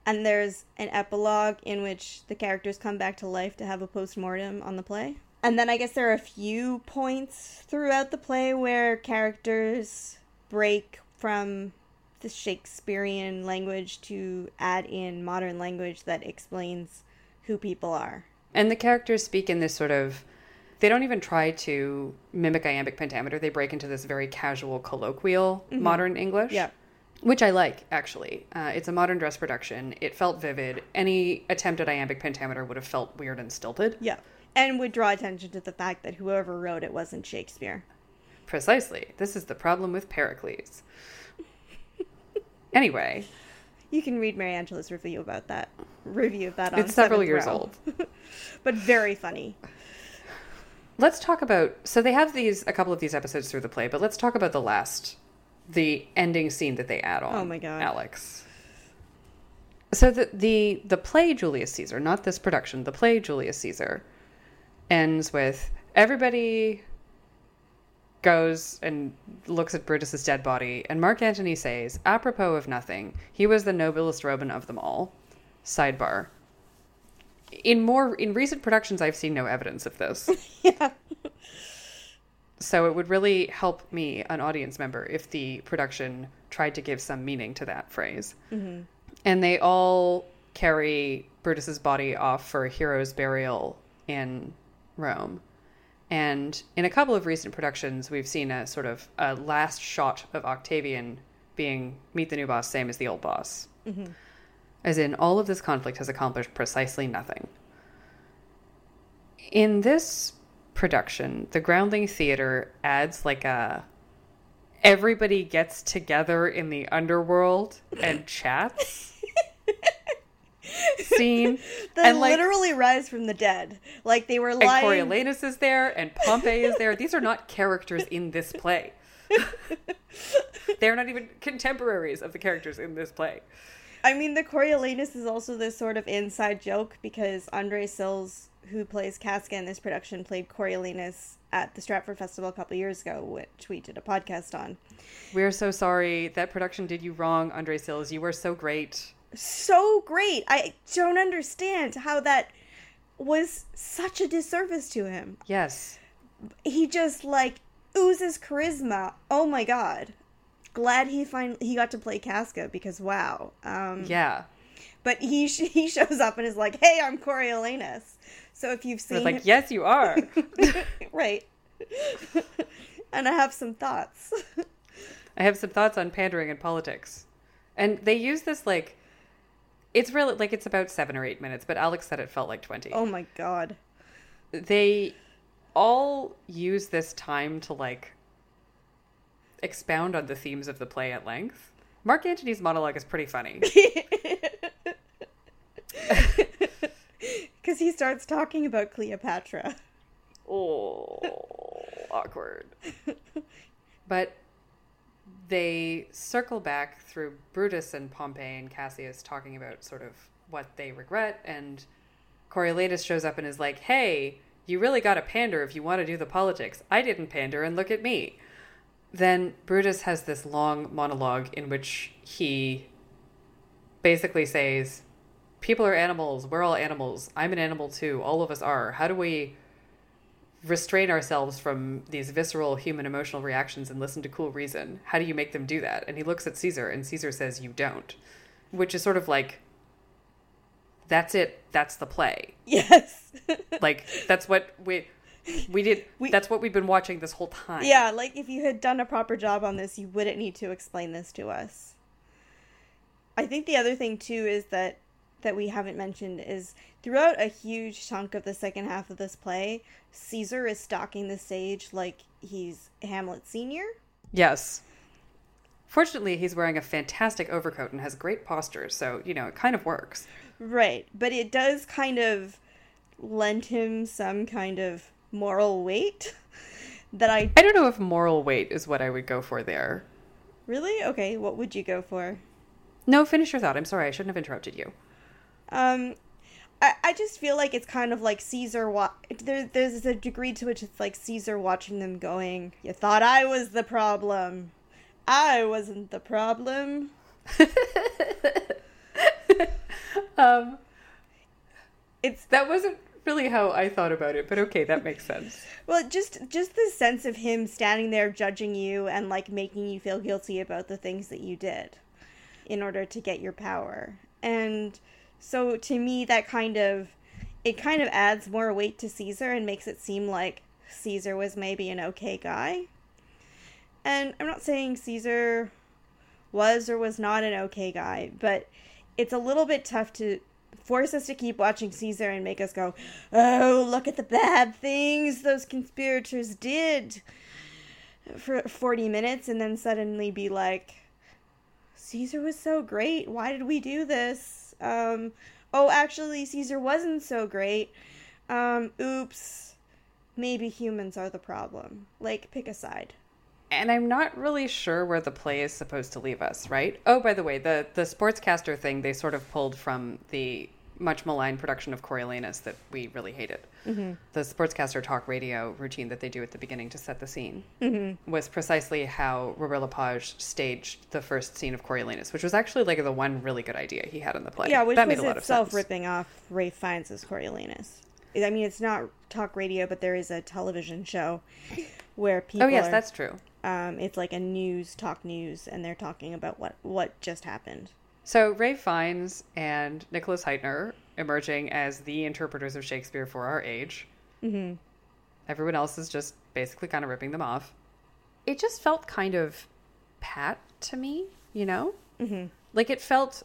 and there's an epilogue in which the characters come back to life to have a post-mortem on the play and then i guess there are a few points throughout the play where characters break from the Shakespearean language to add in modern language that explains who people are. And the characters speak in this sort of they don't even try to mimic iambic pentameter. They break into this very casual, colloquial mm-hmm. modern English. Yeah. Which I like, actually. Uh, it's a modern dress production. It felt vivid. Any attempt at iambic pentameter would have felt weird and stilted. Yeah. And would draw attention to the fact that whoever wrote it wasn't Shakespeare. Precisely. This is the problem with Pericles. anyway, You can read Mary Angela's review about that. Review of that on it's several years Row. old. but very funny. Let's talk about. So they have these a couple of these episodes through the play, but let's talk about the last, the ending scene that they add on. Oh my God. Alex. So the the the play Julius Caesar, not this production, the play Julius Caesar, ends with everybody goes and looks at Brutus's dead body, and Mark Antony says, apropos of nothing, he was the noblest Roman of them all. Sidebar. In more in recent productions, I've seen no evidence of this. Yeah. So it would really help me, an audience member, if the production tried to give some meaning to that phrase. Mm-hmm. And they all carry Brutus's body off for a hero's burial in Rome. And in a couple of recent productions, we've seen a sort of a last shot of Octavian being meet the new boss, same as the old boss. Mm-hmm. As in, all of this conflict has accomplished precisely nothing. In this production, the Groundling Theater adds like a everybody gets together in the underworld and chats scene. They and like literally rise from the dead. Like they were and. Coriolanus is there and Pompey is there. These are not characters in this play. They're not even contemporaries of the characters in this play. I mean, the Coriolanus is also this sort of inside joke because Andre Sills, who plays Casca in this production, played Coriolanus at the Stratford Festival a couple years ago, which we did a podcast on. We're so sorry. That production did you wrong, Andre Sills. You were so great. So great! I don't understand how that was such a disservice to him. Yes. He just like oozes charisma. Oh my god! Glad he find he got to play Casca because wow. Um, Yeah. But he sh- he shows up and is like, "Hey, I'm Coriolanus." So if you've seen like, yes, you are. right. and I have some thoughts. I have some thoughts on pandering and politics. And they use this like it's really like it's about seven or eight minutes, but Alex said it felt like twenty. oh my god. They all use this time to like expound on the themes of the play at length. Mark Antony's monologue is pretty funny. Because he starts talking about Cleopatra. oh, awkward. But they circle back through Brutus and Pompey and Cassius talking about sort of what they regret, and Coriolanus shows up and is like, "Hey, you really got to pander if you want to do the politics. I didn't pander, and look at me." Then Brutus has this long monologue in which he basically says, People are animals. We're all animals. I'm an animal too. All of us are. How do we restrain ourselves from these visceral human emotional reactions and listen to cool reason? How do you make them do that? And he looks at Caesar, and Caesar says, You don't. Which is sort of like, that's it. That's the play. Yes. Like, that's what we. We did. We- that's what we've been watching this whole time. yeah, like if you had done a proper job on this, you wouldn't need to explain this to us. I think the other thing too is that that we haven't mentioned is throughout a huge chunk of the second half of this play, Caesar is stalking the stage like he's Hamlet senior. Yes. Fortunately, he's wearing a fantastic overcoat and has great posture, so, you know, it kind of works. Right, but it does kind of lend him some kind of moral weight that I I don't know if moral weight is what I would go for there. really okay. What would you go for? No, finish your thought. I'm sorry, I shouldn't have interrupted you. Um, I, I just feel like it's kind of like Caesar. Wa- there, there's a degree to which it's like Caesar watching them going. You thought I was the problem. I wasn't the problem. Um, It's that wasn't really how I thought about it, but okay, that makes sense. well, just just the sense of him standing there judging you and like making you feel guilty about the things that you did. in order to get your power. And so to me that kind of it kind of adds more weight to Caesar and makes it seem like Caesar was maybe an okay guy. And I'm not saying Caesar was or was not an okay guy, but it's a little bit tough to force us to keep watching Caesar and make us go, oh, look at the bad things those conspirators did for 40 minutes and then suddenly be like, Caesar was so great. Why did we do this? Um, oh, actually, Caesar wasn't so great. Um, oops. Maybe humans are the problem. Like, pick a side and I'm not really sure where the play is supposed to leave us, right? Oh, by the way, the the sportscaster thing they sort of pulled from the much maligned production of Coriolanus that we really hated. Mm-hmm. The sportscaster talk radio routine that they do at the beginning to set the scene mm-hmm. was precisely how Robert Lepage staged the first scene of Coriolanus, which was actually like the one really good idea he had in the play. Yeah, which that was made a lot itself of sense. ripping off Ralph Fiennes' Coriolanus. I mean, it's not talk radio, but there is a television show where people. Oh yes, are, that's true. Um, it's like a news talk news, and they're talking about what what just happened. So Ralph Fiennes and Nicholas Hytner emerging as the interpreters of Shakespeare for our age. Mm-hmm. Everyone else is just basically kind of ripping them off. It just felt kind of pat to me, you know? Mm-hmm. Like it felt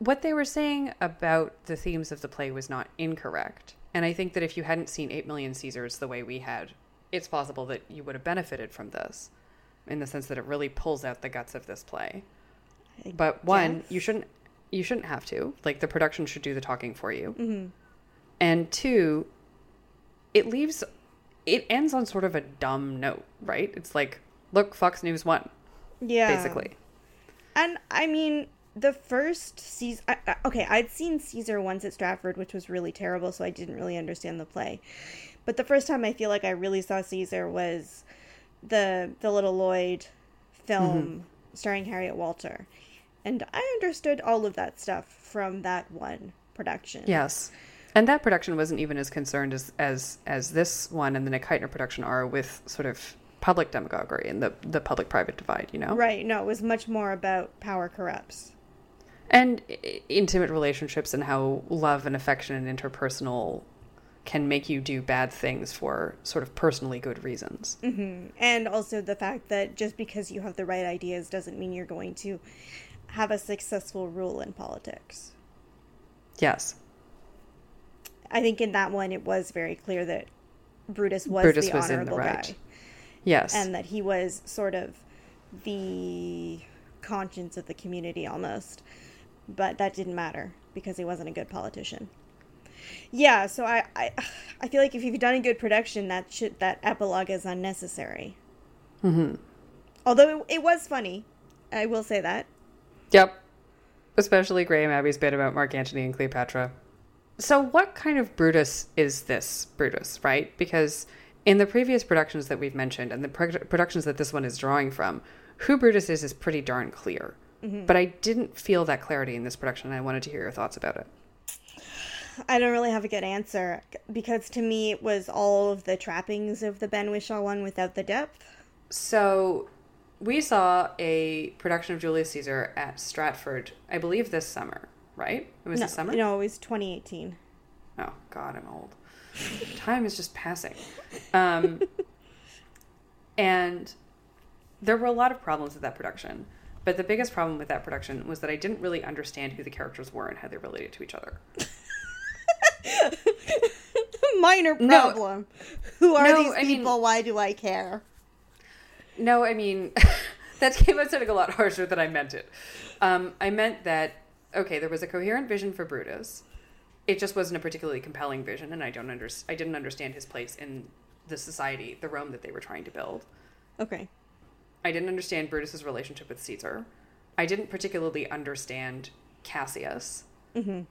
what they were saying about the themes of the play was not incorrect. And I think that if you hadn't seen 8 Million Caesars the way we had, it's possible that you would have benefited from this in the sense that it really pulls out the guts of this play. But one, you shouldn't you shouldn't have to. Like the production should do the talking for you. Mm-hmm. And two, it leaves it ends on sort of a dumb note, right? It's like, look, Fox News won. Yeah. Basically. And I mean, the first season okay i'd seen caesar once at stratford which was really terrible so i didn't really understand the play but the first time i feel like i really saw caesar was the the phyllida lloyd film mm-hmm. starring harriet walter and i understood all of that stuff from that one production. Yes. And that production wasn't even as concerned as as as this one and the nick hytner production are with sort of public demagoguery and the the public private divide you know? Right. No it was much more about power corrupts. And intimate relationships and how love and affection and interpersonal can make you do bad things for sort of personally good reasons. Mm-hmm. And also the fact that just because you have the right ideas doesn't mean you're going to have a successful rule in politics. Yes. I think in that one it was very clear that Brutus was Brutus the was honorable the right. guy. Yes. And that he was sort of the conscience of the community almost but that didn't matter because he wasn't a good politician. Yeah, so I, I, I feel like if you've done a good production, that should that epilogue is unnecessary. Mm-hmm. Although it, it was funny, I will say that. Yep, especially Graham Abbey's bit about Mark Antony and Cleopatra. So, what kind of Brutus is this Brutus, right? Because in the previous productions that we've mentioned and the pro- productions that this one is drawing from, who Brutus is is pretty darn clear. Mm-hmm. But I didn't feel that clarity in this production, and I wanted to hear your thoughts about it. I don't really have a good answer because to me it was all of the trappings of the Ben Whishaw one without the depth. So we saw a production of Julius Caesar at Stratford, I believe this summer, right? It was no, this summer? No, it was 2018. Oh, God, I'm old. Time is just passing. Um, and there were a lot of problems with that production. But the biggest problem with that production was that I didn't really understand who the characters were and how they related to each other. Minor problem. No, who are no, these people? I mean, Why do I care? No, I mean that came out sounding a lot harsher than I meant it. Um, I meant that okay, there was a coherent vision for Brutus. It just wasn't a particularly compelling vision, and I don't under I didn't understand his place in the society, the Rome that they were trying to build. Okay. I didn't understand Brutus's relationship with Caesar. I didn't particularly understand Cassius. Mm-hmm.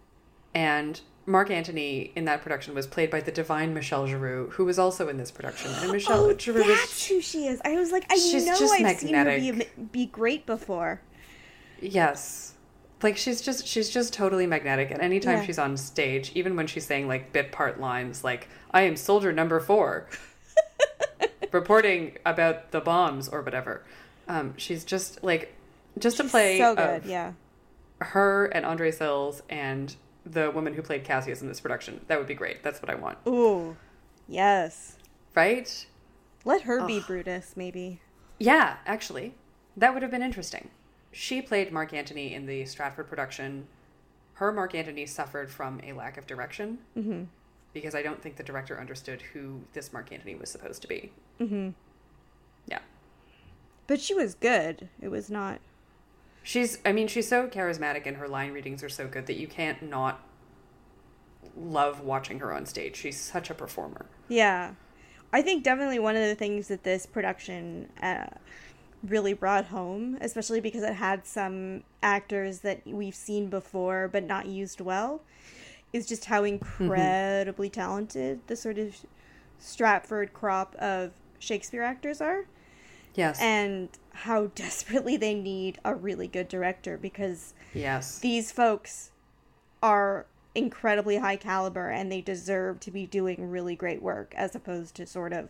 And Mark Antony in that production was played by the divine Michelle Giroux, who was also in this production. And Michelle oh, Giroux that's who she is. I was like, I she's know I've magnetic. seen her be, be great before. Yes, like she's just she's just totally magnetic. And anytime yeah. she's on stage, even when she's saying like bit part lines, like "I am soldier number four, reporting about the bombs or whatever. Um, she's just like Just to play so of good, yeah. her and Andre Sills and the woman who played Cassius in this production. That would be great. That's what I want. Ooh, yes. Right? Let her be Brutus, maybe. Yeah, actually. That would have been interesting. She played Mark Antony in the Stratford production. Her Mark Antony suffered from a lack of direction Mm-hmm. because I don't think the director understood who this Mark Antony was supposed to be. Mm-hmm. Yeah. But she was good. It was not. She's, I mean, she's so charismatic and her line readings are so good that you can't not love watching her on stage. She's such a performer. Yeah. I think definitely one of the things that this production uh, really brought home, especially because it had some actors that we've seen before but not used well, is just how incredibly talented the sort of Stratford crop of Shakespeare actors are. Yes. and how desperately they need a really good director because yes. these folks are incredibly high caliber and they deserve to be doing really great work as opposed to sort of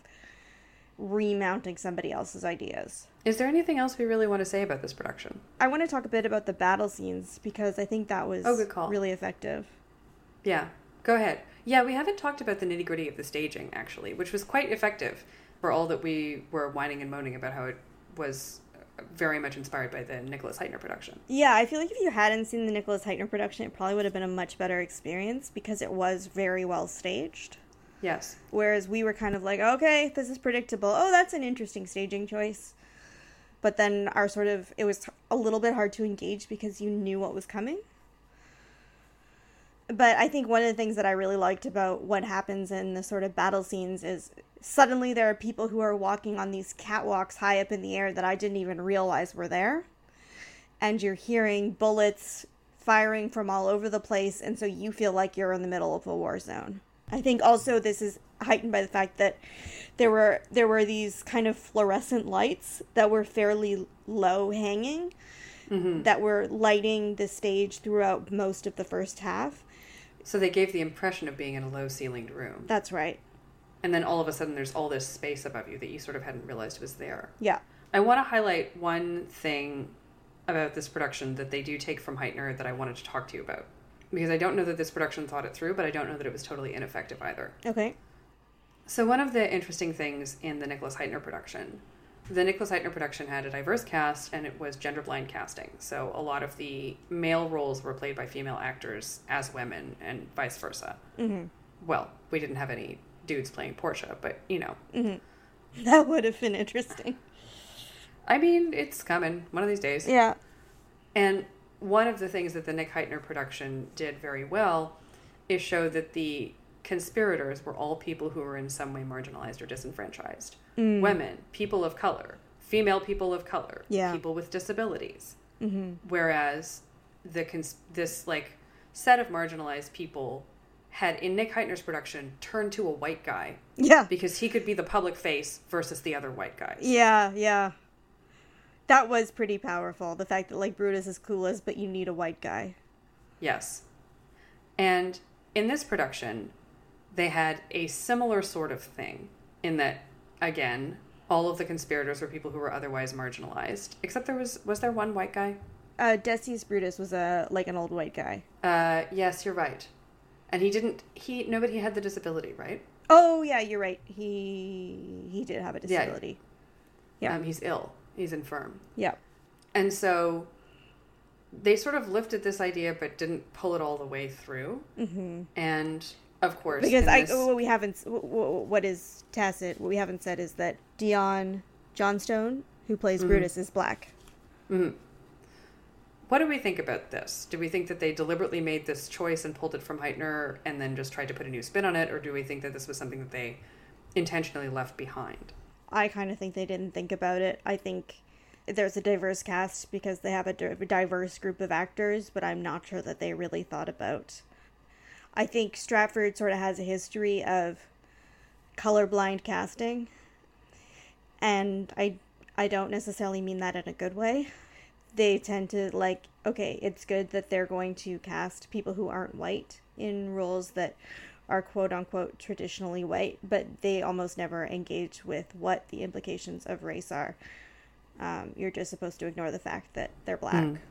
remounting somebody else's ideas. Is there anything else we really want to say about this production? I want to talk a bit about the battle scenes because I think that was Oh, good call. really effective. Yeah, go ahead. Yeah, we haven't talked about the nitty gritty of the staging, actually, which was quite effective for all that we were whining and moaning about how it was very much inspired by the Nicholas Hytner production. Yeah, I feel like if you hadn't seen the Nicholas Hytner production, it probably would have been a much better experience because it was very well staged. Yes. Whereas we were kind of like, okay, this is predictable. Oh, that's an interesting staging choice. But then our sort of, it was a little bit hard to engage because you knew what was coming. But I think one of the things that I really liked about what happens in the sort of battle scenes is suddenly there are people who are walking on these catwalks high up in the air that I didn't even realize were there. And you're hearing bullets firing from all over the place, and so you feel like you're in the middle of a war zone. I think also this is heightened by the fact that there were there were these kind of fluorescent lights that were fairly low hanging hmm that were lighting the stage throughout most of the first half. So they gave the impression of being in a low ceilinged room. That's right. And then all of a sudden there's all this space above you that you sort of hadn't realized was there. Yeah. I want to highlight one thing about this production that they do take from Hytner that I wanted to talk to you about. Because I don't know that this production thought it through, but I don't know that it was totally ineffective either. Okay. So, one of the interesting things in the Nicholas Hytner production, the Nicholas Hytner production had a diverse cast and it was gender blind casting. So, a lot of the male roles were played by female actors as women and vice versa. hmm Well, we didn't have any dudes playing Portia, but you know. hmm That would have been interesting. I mean, it's coming one of these days. Yeah. And one of the things that the Nick Hytner production did very well is show that the conspirators were all people who were in some way marginalized or disenfranchised. Mm. Women, people of color, female people of color, Yeah. people with disabilities. hmm Whereas the cons- this like set of marginalized people had in Nick Hytner's production turned to a white guy Yeah. because he could be the public face versus the other white guys. Yeah, yeah. That was pretty powerful. The fact that like Brutus is clueless, but you need a white guy. Yes. And in this production, they had a similar sort of thing in that, again, all of the conspirators were people who were otherwise marginalized. Except there was was there one white guy? Uh, Decius Brutus was a like an old white guy. Uh, yes, you're right. And he didn't. He no, but he had the disability, right? Oh yeah, you're right. He he did have a disability. Yeah. Um, he's ill. He's infirm. Yeah. And so they sort of lifted this idea, but didn't pull it all the way through. hmm And of course, Because I this- what we haven't s- wh- wh- what is tacit what we haven't said is that Dion Johnstone, who plays Mhm. Brutus, is black. Mhm. What do we think about this? Do we think that they deliberately made this choice and pulled it from Hytner and then just tried to put a new spin on it, or do we think that this was something that they intentionally left behind? I kind of think they didn't think about it. I think there's a diverse cast because they have a diverse group of actors, but I'm not sure that they really thought about. I think Stratford sort of has a history of colorblind casting, and I I don't necessarily mean that in a good way. They tend to like okay, it's good that they're going to cast people who aren't white in roles that are quote unquote traditionally white, but they almost never engage with what the implications of race are. Um, you're just supposed to ignore the fact that they're black,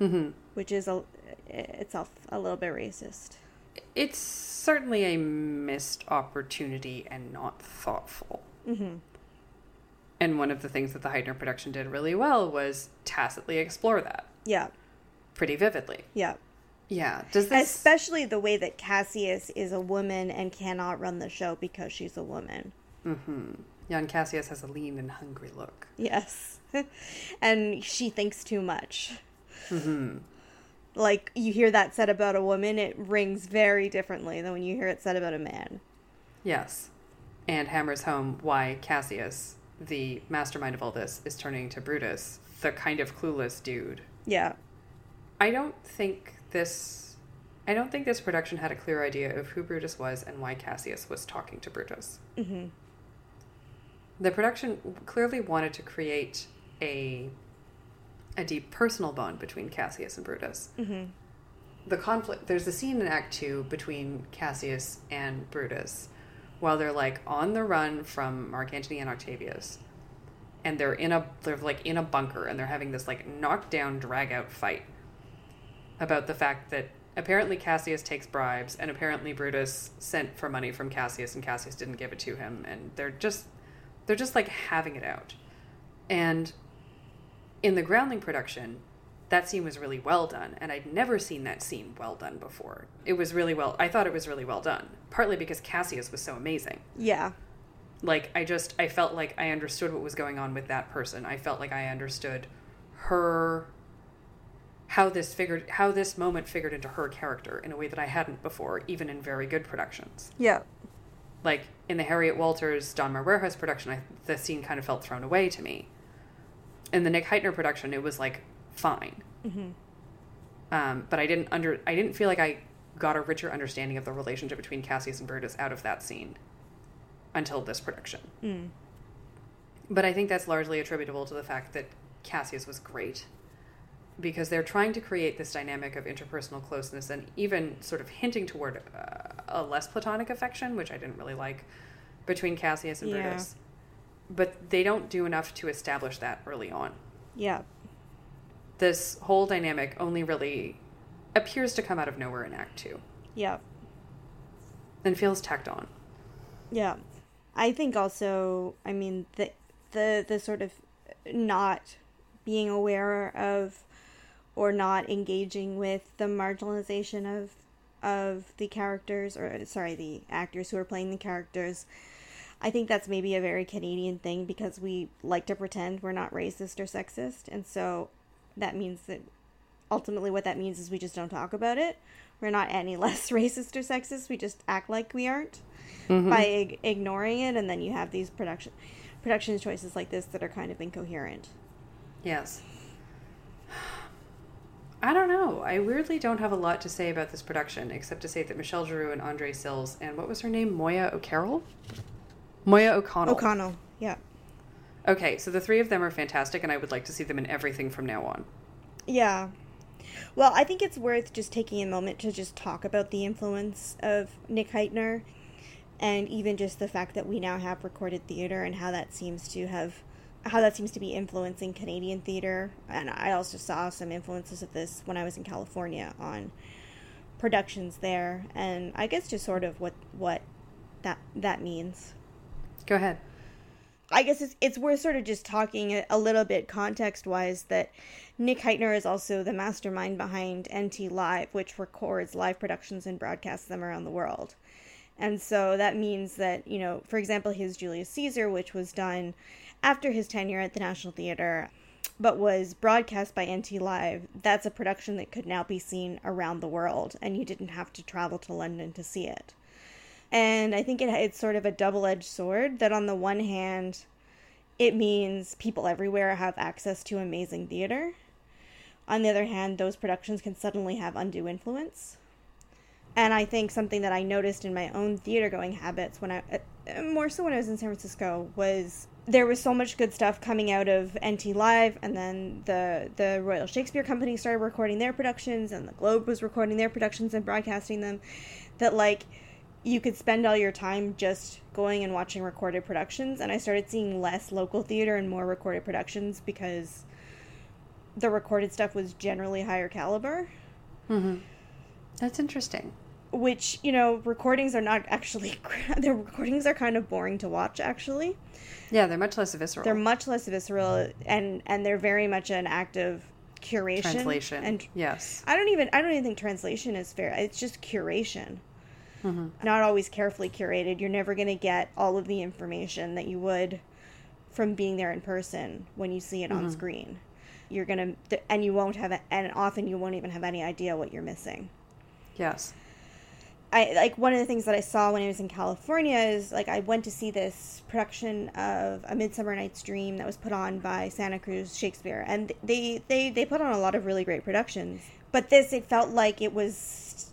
Mm-hmm. which is a, itself a little bit racist. It's certainly a missed opportunity and not thoughtful. Mm-hmm. And one of the things that the Hytner production did really well was tacitly explore that Yeah, pretty vividly. yeah. Yeah. Does this Especially the way that Cassius is a woman and cannot run the show because she's a woman. Mm-hmm. Jan Cassius has a lean and hungry look. Yes. and she thinks too much. Mm-hmm. Like you hear that said about a woman, it rings very differently than when you hear it said about a man. Yes. And hammers home why Cassius, the mastermind of all this, is turning to Brutus, the kind of clueless dude. Yeah. I don't think this I don't think this production had a clear idea of who Brutus was and why Cassius was talking to Brutus. Mm-hmm. The production clearly wanted to create a a deep personal bond between Cassius and Brutus. Mm-hmm. The conflict there's a scene in Act 2 between Cassius and Brutus while they're like on the run from Mark Antony and Octavius. And they're in a they're like in a bunker and they're having this like knockdown drag out fight about the fact that apparently Cassius takes bribes and apparently Brutus sent for money from Cassius and Cassius didn't give it to him and they're just they're just like having it out. And in the Groundling production, that scene was really well done and I'd never seen that scene well done before. It was really well I thought it was really well done, partly because Cassius was so amazing. Yeah. Like I just I felt like I understood what was going on with that person. I felt like I understood her how this figured how this moment figured into her character in a way that I hadn't before, even in very good productions. Yeah. Like in the Harriet Walters Donmar Warehouse production, I, the scene kind of felt thrown away to me. In the Nick Hytner production, it was like fine, Mm-hmm. um, but I didn't under I didn't feel like I got a richer understanding of the relationship between Cassius and Brutus out of that scene until this production. Mm. But I think that's largely attributable to the fact that Cassius was great. Because they're trying to create this dynamic of interpersonal closeness and even sort of hinting toward uh, a less platonic affection, which I didn't really like, between Cassius and Yeah. Brutus. But they don't do enough to establish that early on. Yeah. This whole dynamic only really appears to come out of nowhere in Act Two Yeah. and feels tacked on. Yeah. I think also, I mean, the the the sort of not being aware of or not engaging with the marginalization of of the characters or sorry, the actors who are playing the characters. I think that's maybe a very Canadian thing because we like to pretend we're not racist or sexist, and so that means that ultimately what that means is we just don't talk about it. We're not any less racist or sexist. We just act like we aren't mm-hmm. by ig- ignoring it, and then you have these production production choices like this that are kind of incoherent. Yes. I don't know. I weirdly don't have a lot to say about this production, except to say that Michelle Giroux and Andre Sills and what was her name? Moya O'Carroll? Moya O'Connell. O'Connell, yeah, Okay, so the three of them are fantastic, and I would like to see them in everything from now on. yeah. Well, I think it's worth just taking a moment to just talk about the influence of Nick Hytner, and even just the fact that we now have recorded theater and how that seems to have how that seems to be influencing Canadian theater. And I also saw some influences of this when I was in California on productions there, and I guess just sort of what what that that means. Go ahead. I guess it's it's worth sort of just talking a, little bit context wise that Nick Hytner is also the mastermind behind NT Live, which records live productions and broadcasts them around the world. And so that means that, you know, for example, his Julius Caesar, which was done after his tenure at the National Theater, but was broadcast by NT Live, that's a production that could now be seen around the world, and you didn't have to travel to London to see it. And I think it, it's sort of a double edged sword that, on the one hand, it means people everywhere have access to amazing theater. On the other hand, those productions can suddenly have undue influence. And I think something that I noticed in my own theater going habits when I, uh, more so when I was in San Francisco, was there was so much good stuff coming out of NT Live, and then the the Royal Shakespeare Company started recording their productions, and the Globe was recording their productions and broadcasting them. That like you could spend all your time just going and watching recorded productions and I started seeing less local theater and more recorded productions because the recorded stuff was generally higher caliber. Mm-hmm. That's interesting. Which, you know, recordings are not actually the recordings are kind of boring to watch actually. Yeah, they're much less visceral. They're much less visceral and and they're very much an act of curation translation. and yes. I don't even I don't even think translation is fair. It's just curation. Mm-hmm. Not always carefully curated. You're never going to get all of the information that you would from being there in person when you see it mm-hmm. on screen. You're going to and you won't have and often you won't even have any idea what you're missing. Yes. I like one of the things that I saw when I was in California is like I went to see this production of A Midsummer Night's Dream that was put on by Santa Cruz Shakespeare, and they they they put on a lot of really great productions. But this, it felt like it was.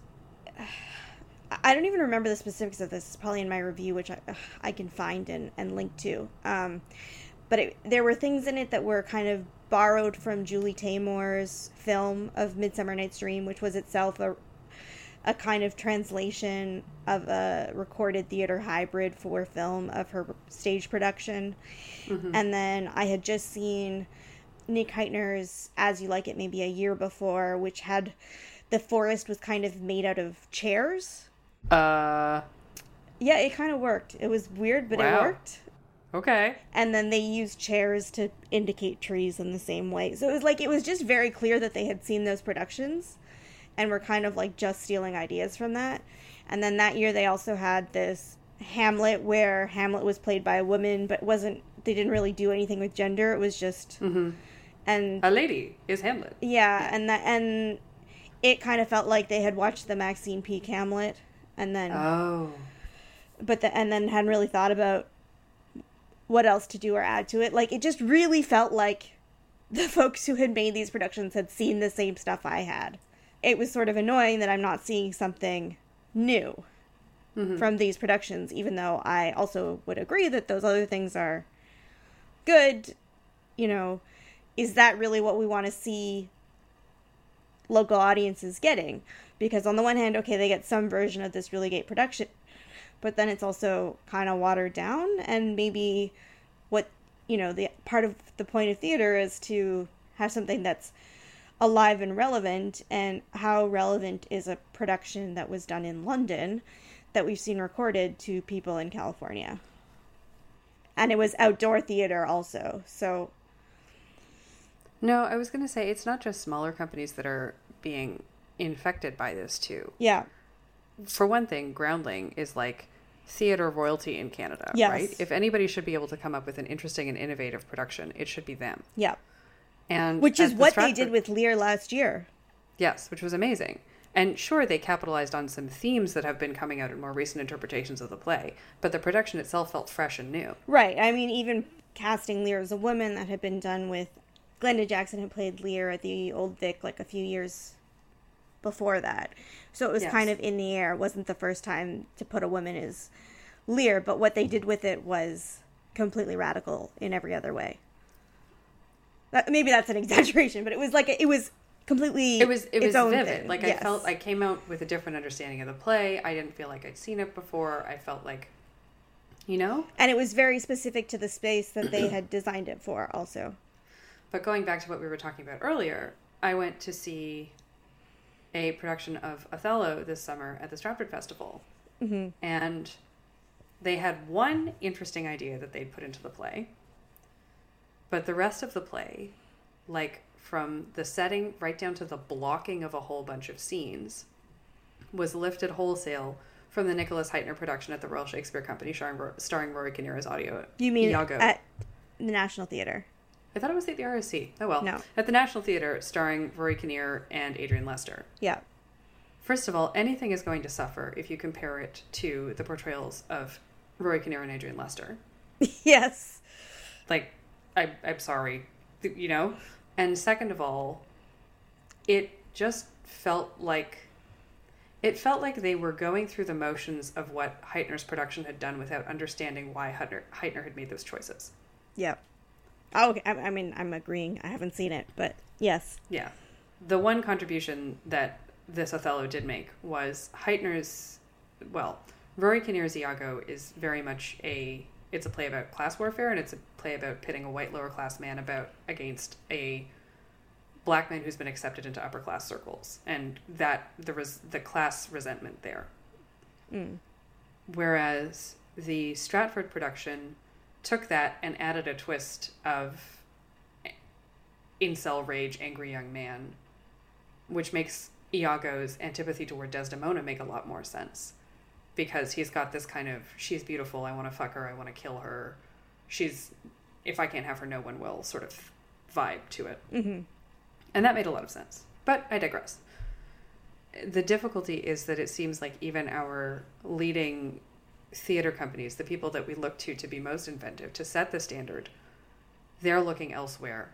I don't even remember the specifics of this. It's probably in my review, which I I can find and and link to. Um, but it, there were things in it that were kind of borrowed from Julie Taymor's film of Midsummer Night's Dream, which was itself a a kind of translation of a recorded theater hybrid for film of her stage production. Mm-hmm. And then I had just seen Nick Hytner's As You Like It maybe a year before, which had the forest was kind of made out of chairs. Uh yeah, it kind of worked. It was weird, but wow. it worked. Okay. And then they used chairs to indicate trees in the same way. So it was like it was just very clear that they had seen those productions and were kind of like just stealing ideas from that. And then that year they also had this Hamlet where Hamlet was played by a woman, but wasn't they didn't really do anything with gender. It was just mm-hmm. and a lady is Hamlet. Yeah, and that and it kind of felt like they had watched the Maxine Peake Hamlet and then oh, but the and then hadn't really thought about what else to do or add to it. Like it just really felt like the folks who had made these productions had seen the same stuff I had it was sort of annoying that I'm not seeing something new mm-hmm. from these productions, even though I also would agree that those other things are good. You know, is that really what we want to see local audiences getting? Because on the one hand, okay, they get some version of this really great production, but then it's also kind of watered down, and maybe what you know the part of the point of theater is to have something that's alive and relevant and how relevant is a production that was done in London that we've seen recorded to people in California. And it was outdoor theater also. So No, I was going to say it's not just smaller companies that are being infected by this too. Yeah. For one thing, Groundling is like theater royalty in Canada, yes. right? If anybody should be able to come up with an interesting and innovative production, it should be them. Yeah. And which is what Stratford, they did with Lear last year. Yes, which was amazing. And sure, they capitalized on some themes that have been coming out in more recent interpretations of the play, but the production itself felt fresh and new. Right. I mean, even casting Lear as a woman that had been done with Glenda Jackson had played Lear at the Old Vic like a few years before that. So it was yes. kind of in the air. It wasn't the first time to put a woman as Lear, but what they did with it was completely radical in every other way. That, maybe that's an exaggeration, but it was like it was completely it was it was vivid. Thing. Like yes. I felt I came out with a different understanding of the play. I didn't feel like I'd seen it before. I felt like you know? And it was very specific to the space that they had designed it for also. But going back to what we were talking about earlier, I went to see a production of Othello this summer at the Stratford Festival. Mm-hmm. And they had one interesting idea that they'd put into the play but the rest of the play, like from the setting right down to the blocking of a whole bunch of scenes, was lifted wholesale from the Nicholas Hytner production at the Royal Shakespeare Company, starring, starring Rory Kinnear as audio. You mean Iago. at the National Theatre? I thought it was at the RSC. Oh well. No. At the National Theatre, starring Rory Kinnear and Adrian Lester. Yeah. First of all, anything is going to suffer if you compare it to the portrayals of Rory Kinnear and Adrian Lester. yes. Like I, I'm sorry, you know? And second of all, it just felt like it felt like they were going through the motions of what Hytner's production had done without understanding why Hytner, Hytner had made those choices. Yeah. Oh, okay. I, I mean, I'm agreeing. I haven't seen it, but yes. Yeah. The one contribution that this Othello did make was Hytner's, well, Rory Kinnear's Iago is very much a it's a play about class warfare and it's a play about pitting a white lower class man about against a black man who's been accepted into upper class circles and that the res, the class resentment there. Mm. Whereas the Stratford production took that and added a twist of incel rage, angry young man, which makes Iago's antipathy toward Desdemona make a lot more sense because he's got this kind of she's beautiful, I want to fuck her, I want to kill her. She's if I can't have her, no one will sort of vibe to it. Mm-hmm. And that made a lot of sense. But I digress. The difficulty is that it seems like even our leading theater companies, the people that we look to to be most inventive, to set the standard, they're looking elsewhere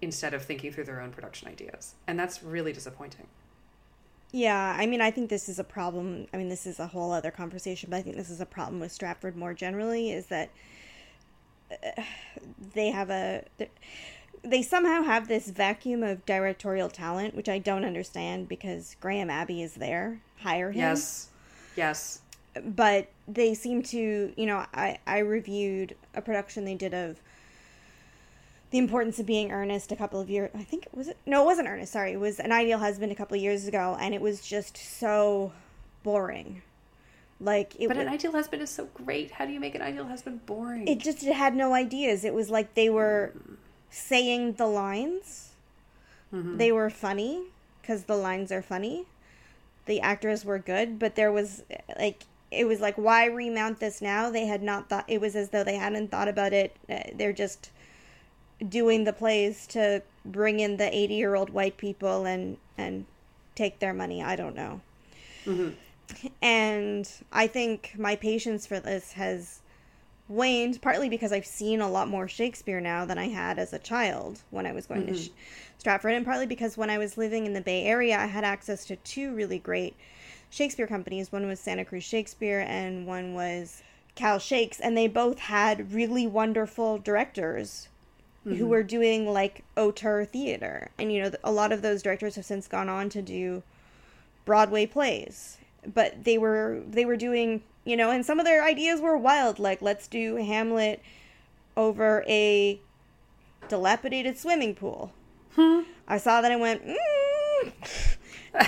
instead of thinking through their own production ideas. And that's really disappointing. Yeah, I mean, I think this is a problem. I mean, this is a whole other conversation, but I think this is a problem with Stratford more generally is that uh, they have a they somehow have this vacuum of directorial talent, which I don't understand because Graham Abbey is there. Hire him. Yes. Yes. But they seem to, you know, I I reviewed a production they did of the importance of being earnest a couple of years i think it was it no it wasn't earnest sorry it was an ideal husband a couple of years ago and it was just so boring. Like it but an ideal husband is so great. How do you make an ideal husband boring? It just it had no ideas. It was like they were saying the lines. Mm-hmm. they were funny because the lines are funny. The actors were good but there was like it was like why remount this now they had not thought it was as though they hadn't thought about it uh, they're just doing the plays to bring in the 80 year old white people and and take their money i don't know mm-hmm. and i think my patience for this has waned partly because i've seen a lot more shakespeare now than i had as a child when i was going mm-hmm. to stratford and partly because when i was living in the bay area i had access to two really great shakespeare companies one was santa cruz shakespeare and one was cal shakes and they both had really wonderful directors mm-hmm. who were doing like auteur theater. And, you know, a lot of those directors have since gone on to do Broadway plays. But they were they were doing, you know, and some of their ideas were wild, like let's do Hamlet over a dilapidated swimming pool. Hmm. I saw that and went, mm.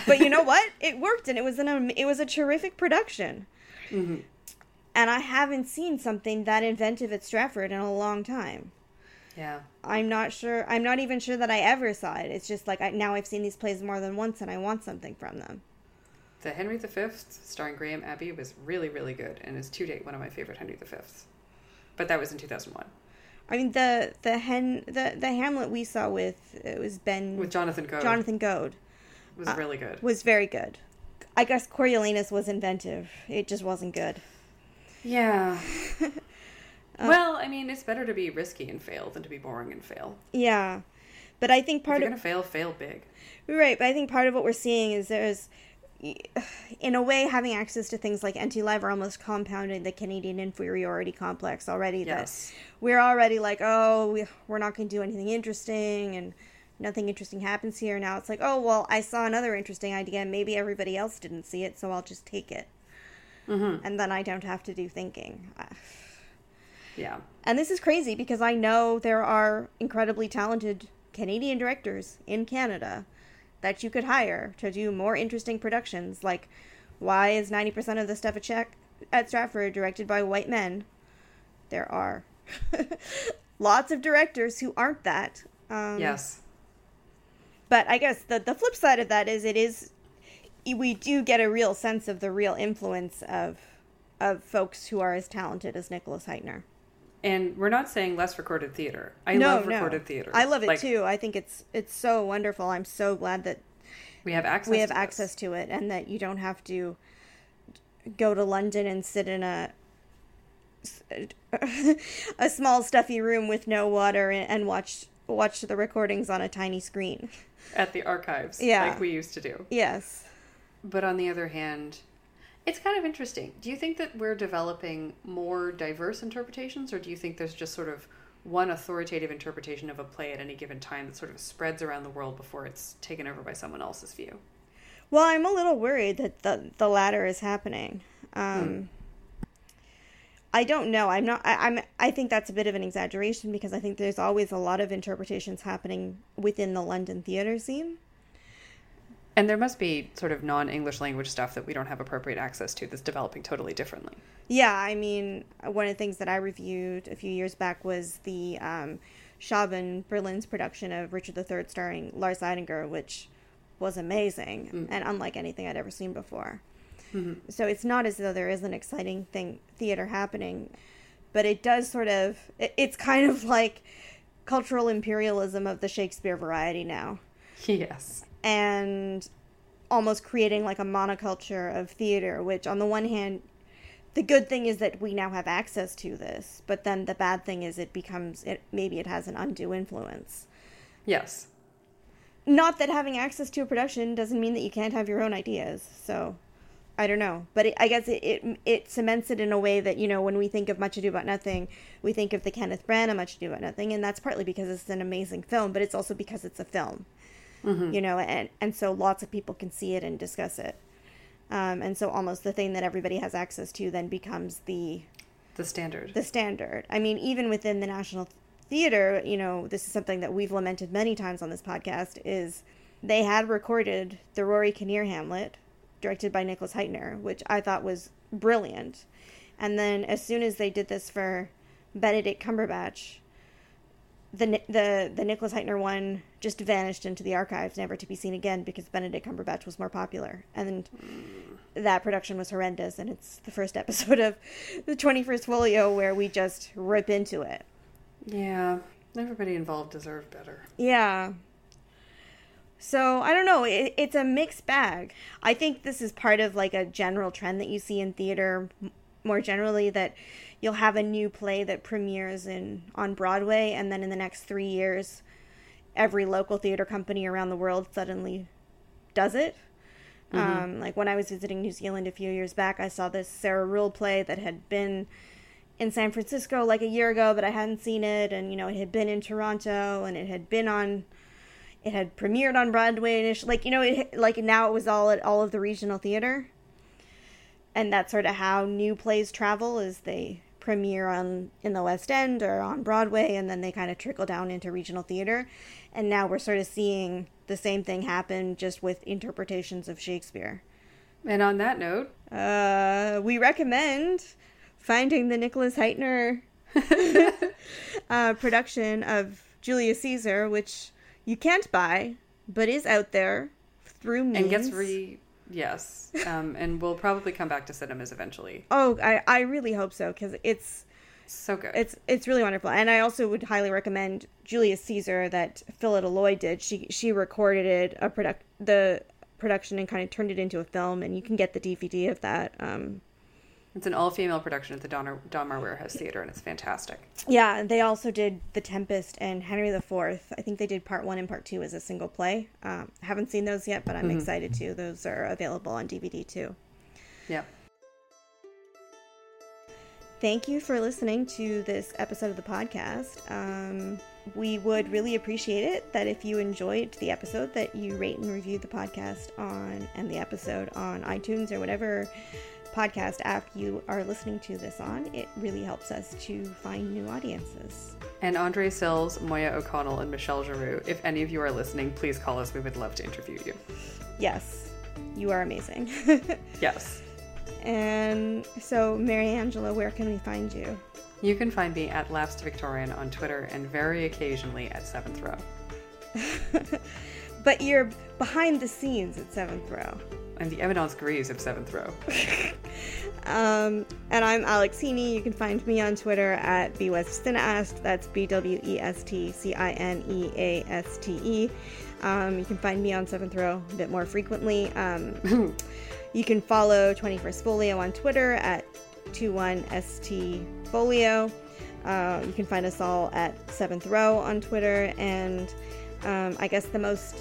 But you know what? It worked, and it was an it was a terrific production. Mm-hmm. And I haven't seen something that inventive at Stratford in a long time. Yeah. I'm not sure. I'm not even sure that I ever saw it. It's just like I, now I've seen these plays more than once and I want something from them. The Henry V, starring Graham Abbey, was really, really good and is to date one of my favorite Henry V's. But that was in 2001. I mean the the hen the the Hamlet we saw with it was Ben with Jonathan Goad. Jonathan Goad was uh, really good. Was very good. I guess Coriolanus was inventive. It just wasn't good. Yeah. Uh, well, I mean, it's better to be risky and fail than to be boring and fail. Yeah, but I think part if you're of gonna fail, fail big. Right, but I think part of what we're seeing is there's, in a way, having access to things like NT Live are almost compounding the Canadian inferiority complex already. Yes, that we're already like, oh, we're not going to do anything interesting, and nothing interesting happens here. Now it's like, oh, well, I saw another interesting idea, and maybe everybody else didn't see it, so I'll just take it, mm-hmm. and then I don't have to do thinking. Yeah. And this is crazy because I know there are incredibly talented Canadian directors in Canada that you could hire to do more interesting productions. Like, why is 90% of the stuff at, Czech, at Stratford directed by white men? There are lots of directors who aren't that. Um, yes. But I guess the, the flip side of that is it is, we do get a real sense of the real influence of of folks who are as talented as Nicholas Hytner. And we're not saying less recorded theater. I no, love recorded no. theater. I love it like, too. I think it's it's so wonderful. I'm so glad that we have access. We have to access this. to it, and that you don't have to go to London and sit in a a small stuffy room with no water and watch watch the recordings on a tiny screen at the archives. Yeah, like we used to do. Yes. But on the other hand, it's kind of interesting. Do you think that we're developing more diverse interpretations, or do you think there's just sort of one authoritative interpretation of a play at any given time that sort of spreads around the world before it's taken over by someone else's view? Well, I'm a little worried that the the latter is happening. Um, I don't know. I'm not. I, I'm. I think that's a bit of an exaggeration because I think there's always a lot of interpretations happening within the London theater scene. And there must be sort of non English language stuff that we don't have appropriate access to that's developing totally differently. Yeah, I mean, one of the things that I reviewed a few years back was the um, Berlin's production of Richard III starring Lars Eidinger, which was amazing mm. and unlike anything I'd ever seen before. Mm-hmm. So it's not as though there is an exciting thing theater happening, but it does sort of it, it's kind of like cultural imperialism of the Shakespeare variety now. Yes and almost creating like a monoculture of theater, which on the one hand, the good thing is that we now have access to this, but then the bad thing is it becomes it maybe it has an undue influence. Yes. Not that having access to a production doesn't mean that you can't have your own ideas. So, I don't know, but it, I guess it, it it cements it in a way that you know when we think of Much Ado About Nothing, we think of the Kenneth Branagh Much Ado About Nothing, and that's partly because it's an amazing film, but it's also because it's a film mm-hmm. you know, and and so lots of people can see it and discuss it. Um, and so almost the thing that everybody has access to then becomes the the standard. The standard. I mean, even within the National Theater, you know, this is something that we've lamented many times on this podcast is they had recorded the Rory Kinnear Hamlet, directed by Nicholas Hytner, which I thought was brilliant. And then as soon as they did this for Benedict Cumberbatch, the the the Nicholas Hytner one just vanished into the archives, never to be seen again because Benedict Cumberbatch was more popular, and that production was horrendous. And it's the first episode of the Twenty First Folio where we just rip into it. Yeah, everybody involved deserved better. Yeah. So I don't know. It, it's a mixed bag. I think this is part of like a general trend that you see in theater more generally that you'll have a new play that premieres in on Broadway, and then in the next three years, every local theater company around the world suddenly does it. Mm-hmm. Um, like when I was visiting New Zealand a few years back, I saw this Sarah Ruhl play that had been in San Francisco like a year ago, but I hadn't seen it, and you know it had been in Toronto, and it had been on, it had premiered on Broadway, and like you know, it like now it was all at all of the regional theater, and that's sort of how new plays travel is they premiere on in the West End or on Broadway, and then they kind of trickle down into regional theater. And now we're sort of seeing the same thing happen, just with interpretations of Shakespeare. And on that note, uh, we recommend finding the Nicholas Hytner uh, production of Julius Caesar, which you can't buy, but is out there through means. And gets re Yes, um, and we'll probably come back to cinemas eventually. Oh, I, I really hope so because it's so good. It's it's really wonderful, and I also would highly recommend Julius Caesar that Phyllida Lloyd did. She she recorded it a product the production and kind of turned it into a film, and you can get the DVD of that. Um, it's an all female production at the Donner, Donmar Warehouse Theater, and it's fantastic. Yeah, they also did The Tempest and Henry IV. I think they did part one and part two as a single play. Um, haven't seen those yet, but I'm mm-hmm. excited to. Those are available on DVD too. Yeah. Thank you for listening to this episode of the podcast. Um, we would really appreciate it that if you enjoyed the episode that you rate and review the podcast on and the episode on iTunes or whatever podcast app you are listening to this on. It really helps us to find new audiences. And Andre Sills, Moya O'Connell, and Michelle Giroux, if any of you are listening, please call us. We would love to interview you. Yes, you are amazing. yes. And so, Mary Angela, where can we find you? You can find me at Lapsed Victorian on Twitter and very occasionally at Seventh Row. but you're behind the scenes at Seventh Row. I'm the Eminence Grise of Seventh Row. um, and I'm Alex Heeney. You can find me on Twitter at bwestcineaste. That's B W E S T C I N E A S T E. Um, you can find me on Seventh Row a bit more frequently. Um, you can follow 21st Folio on Twitter at 21ST Folio. Uh, you can find us all at Seventh Row on Twitter. And um, I guess the most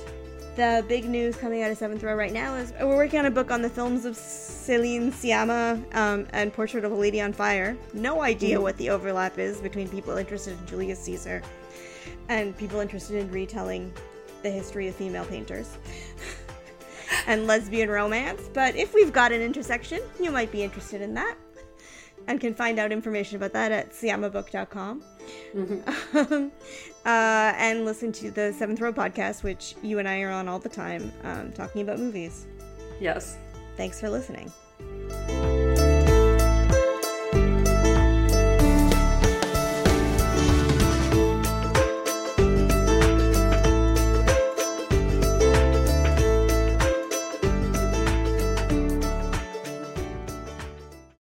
the big news coming out of Seventh Row right now is we're working on a book on the films of Céline Sciamma um, and Portrait of a Lady on Fire. No idea mm. what the overlap is between people interested in Julius Caesar and people interested in retelling the history of female painters. and lesbian romance. But if we've got an intersection, you might be interested in that. And can find out information about that at siamabook.com. Mm-hmm. uh, and listen to the Seventh Row podcast, which you and I are on all the time, um, talking about movies. Yes. Thanks for listening.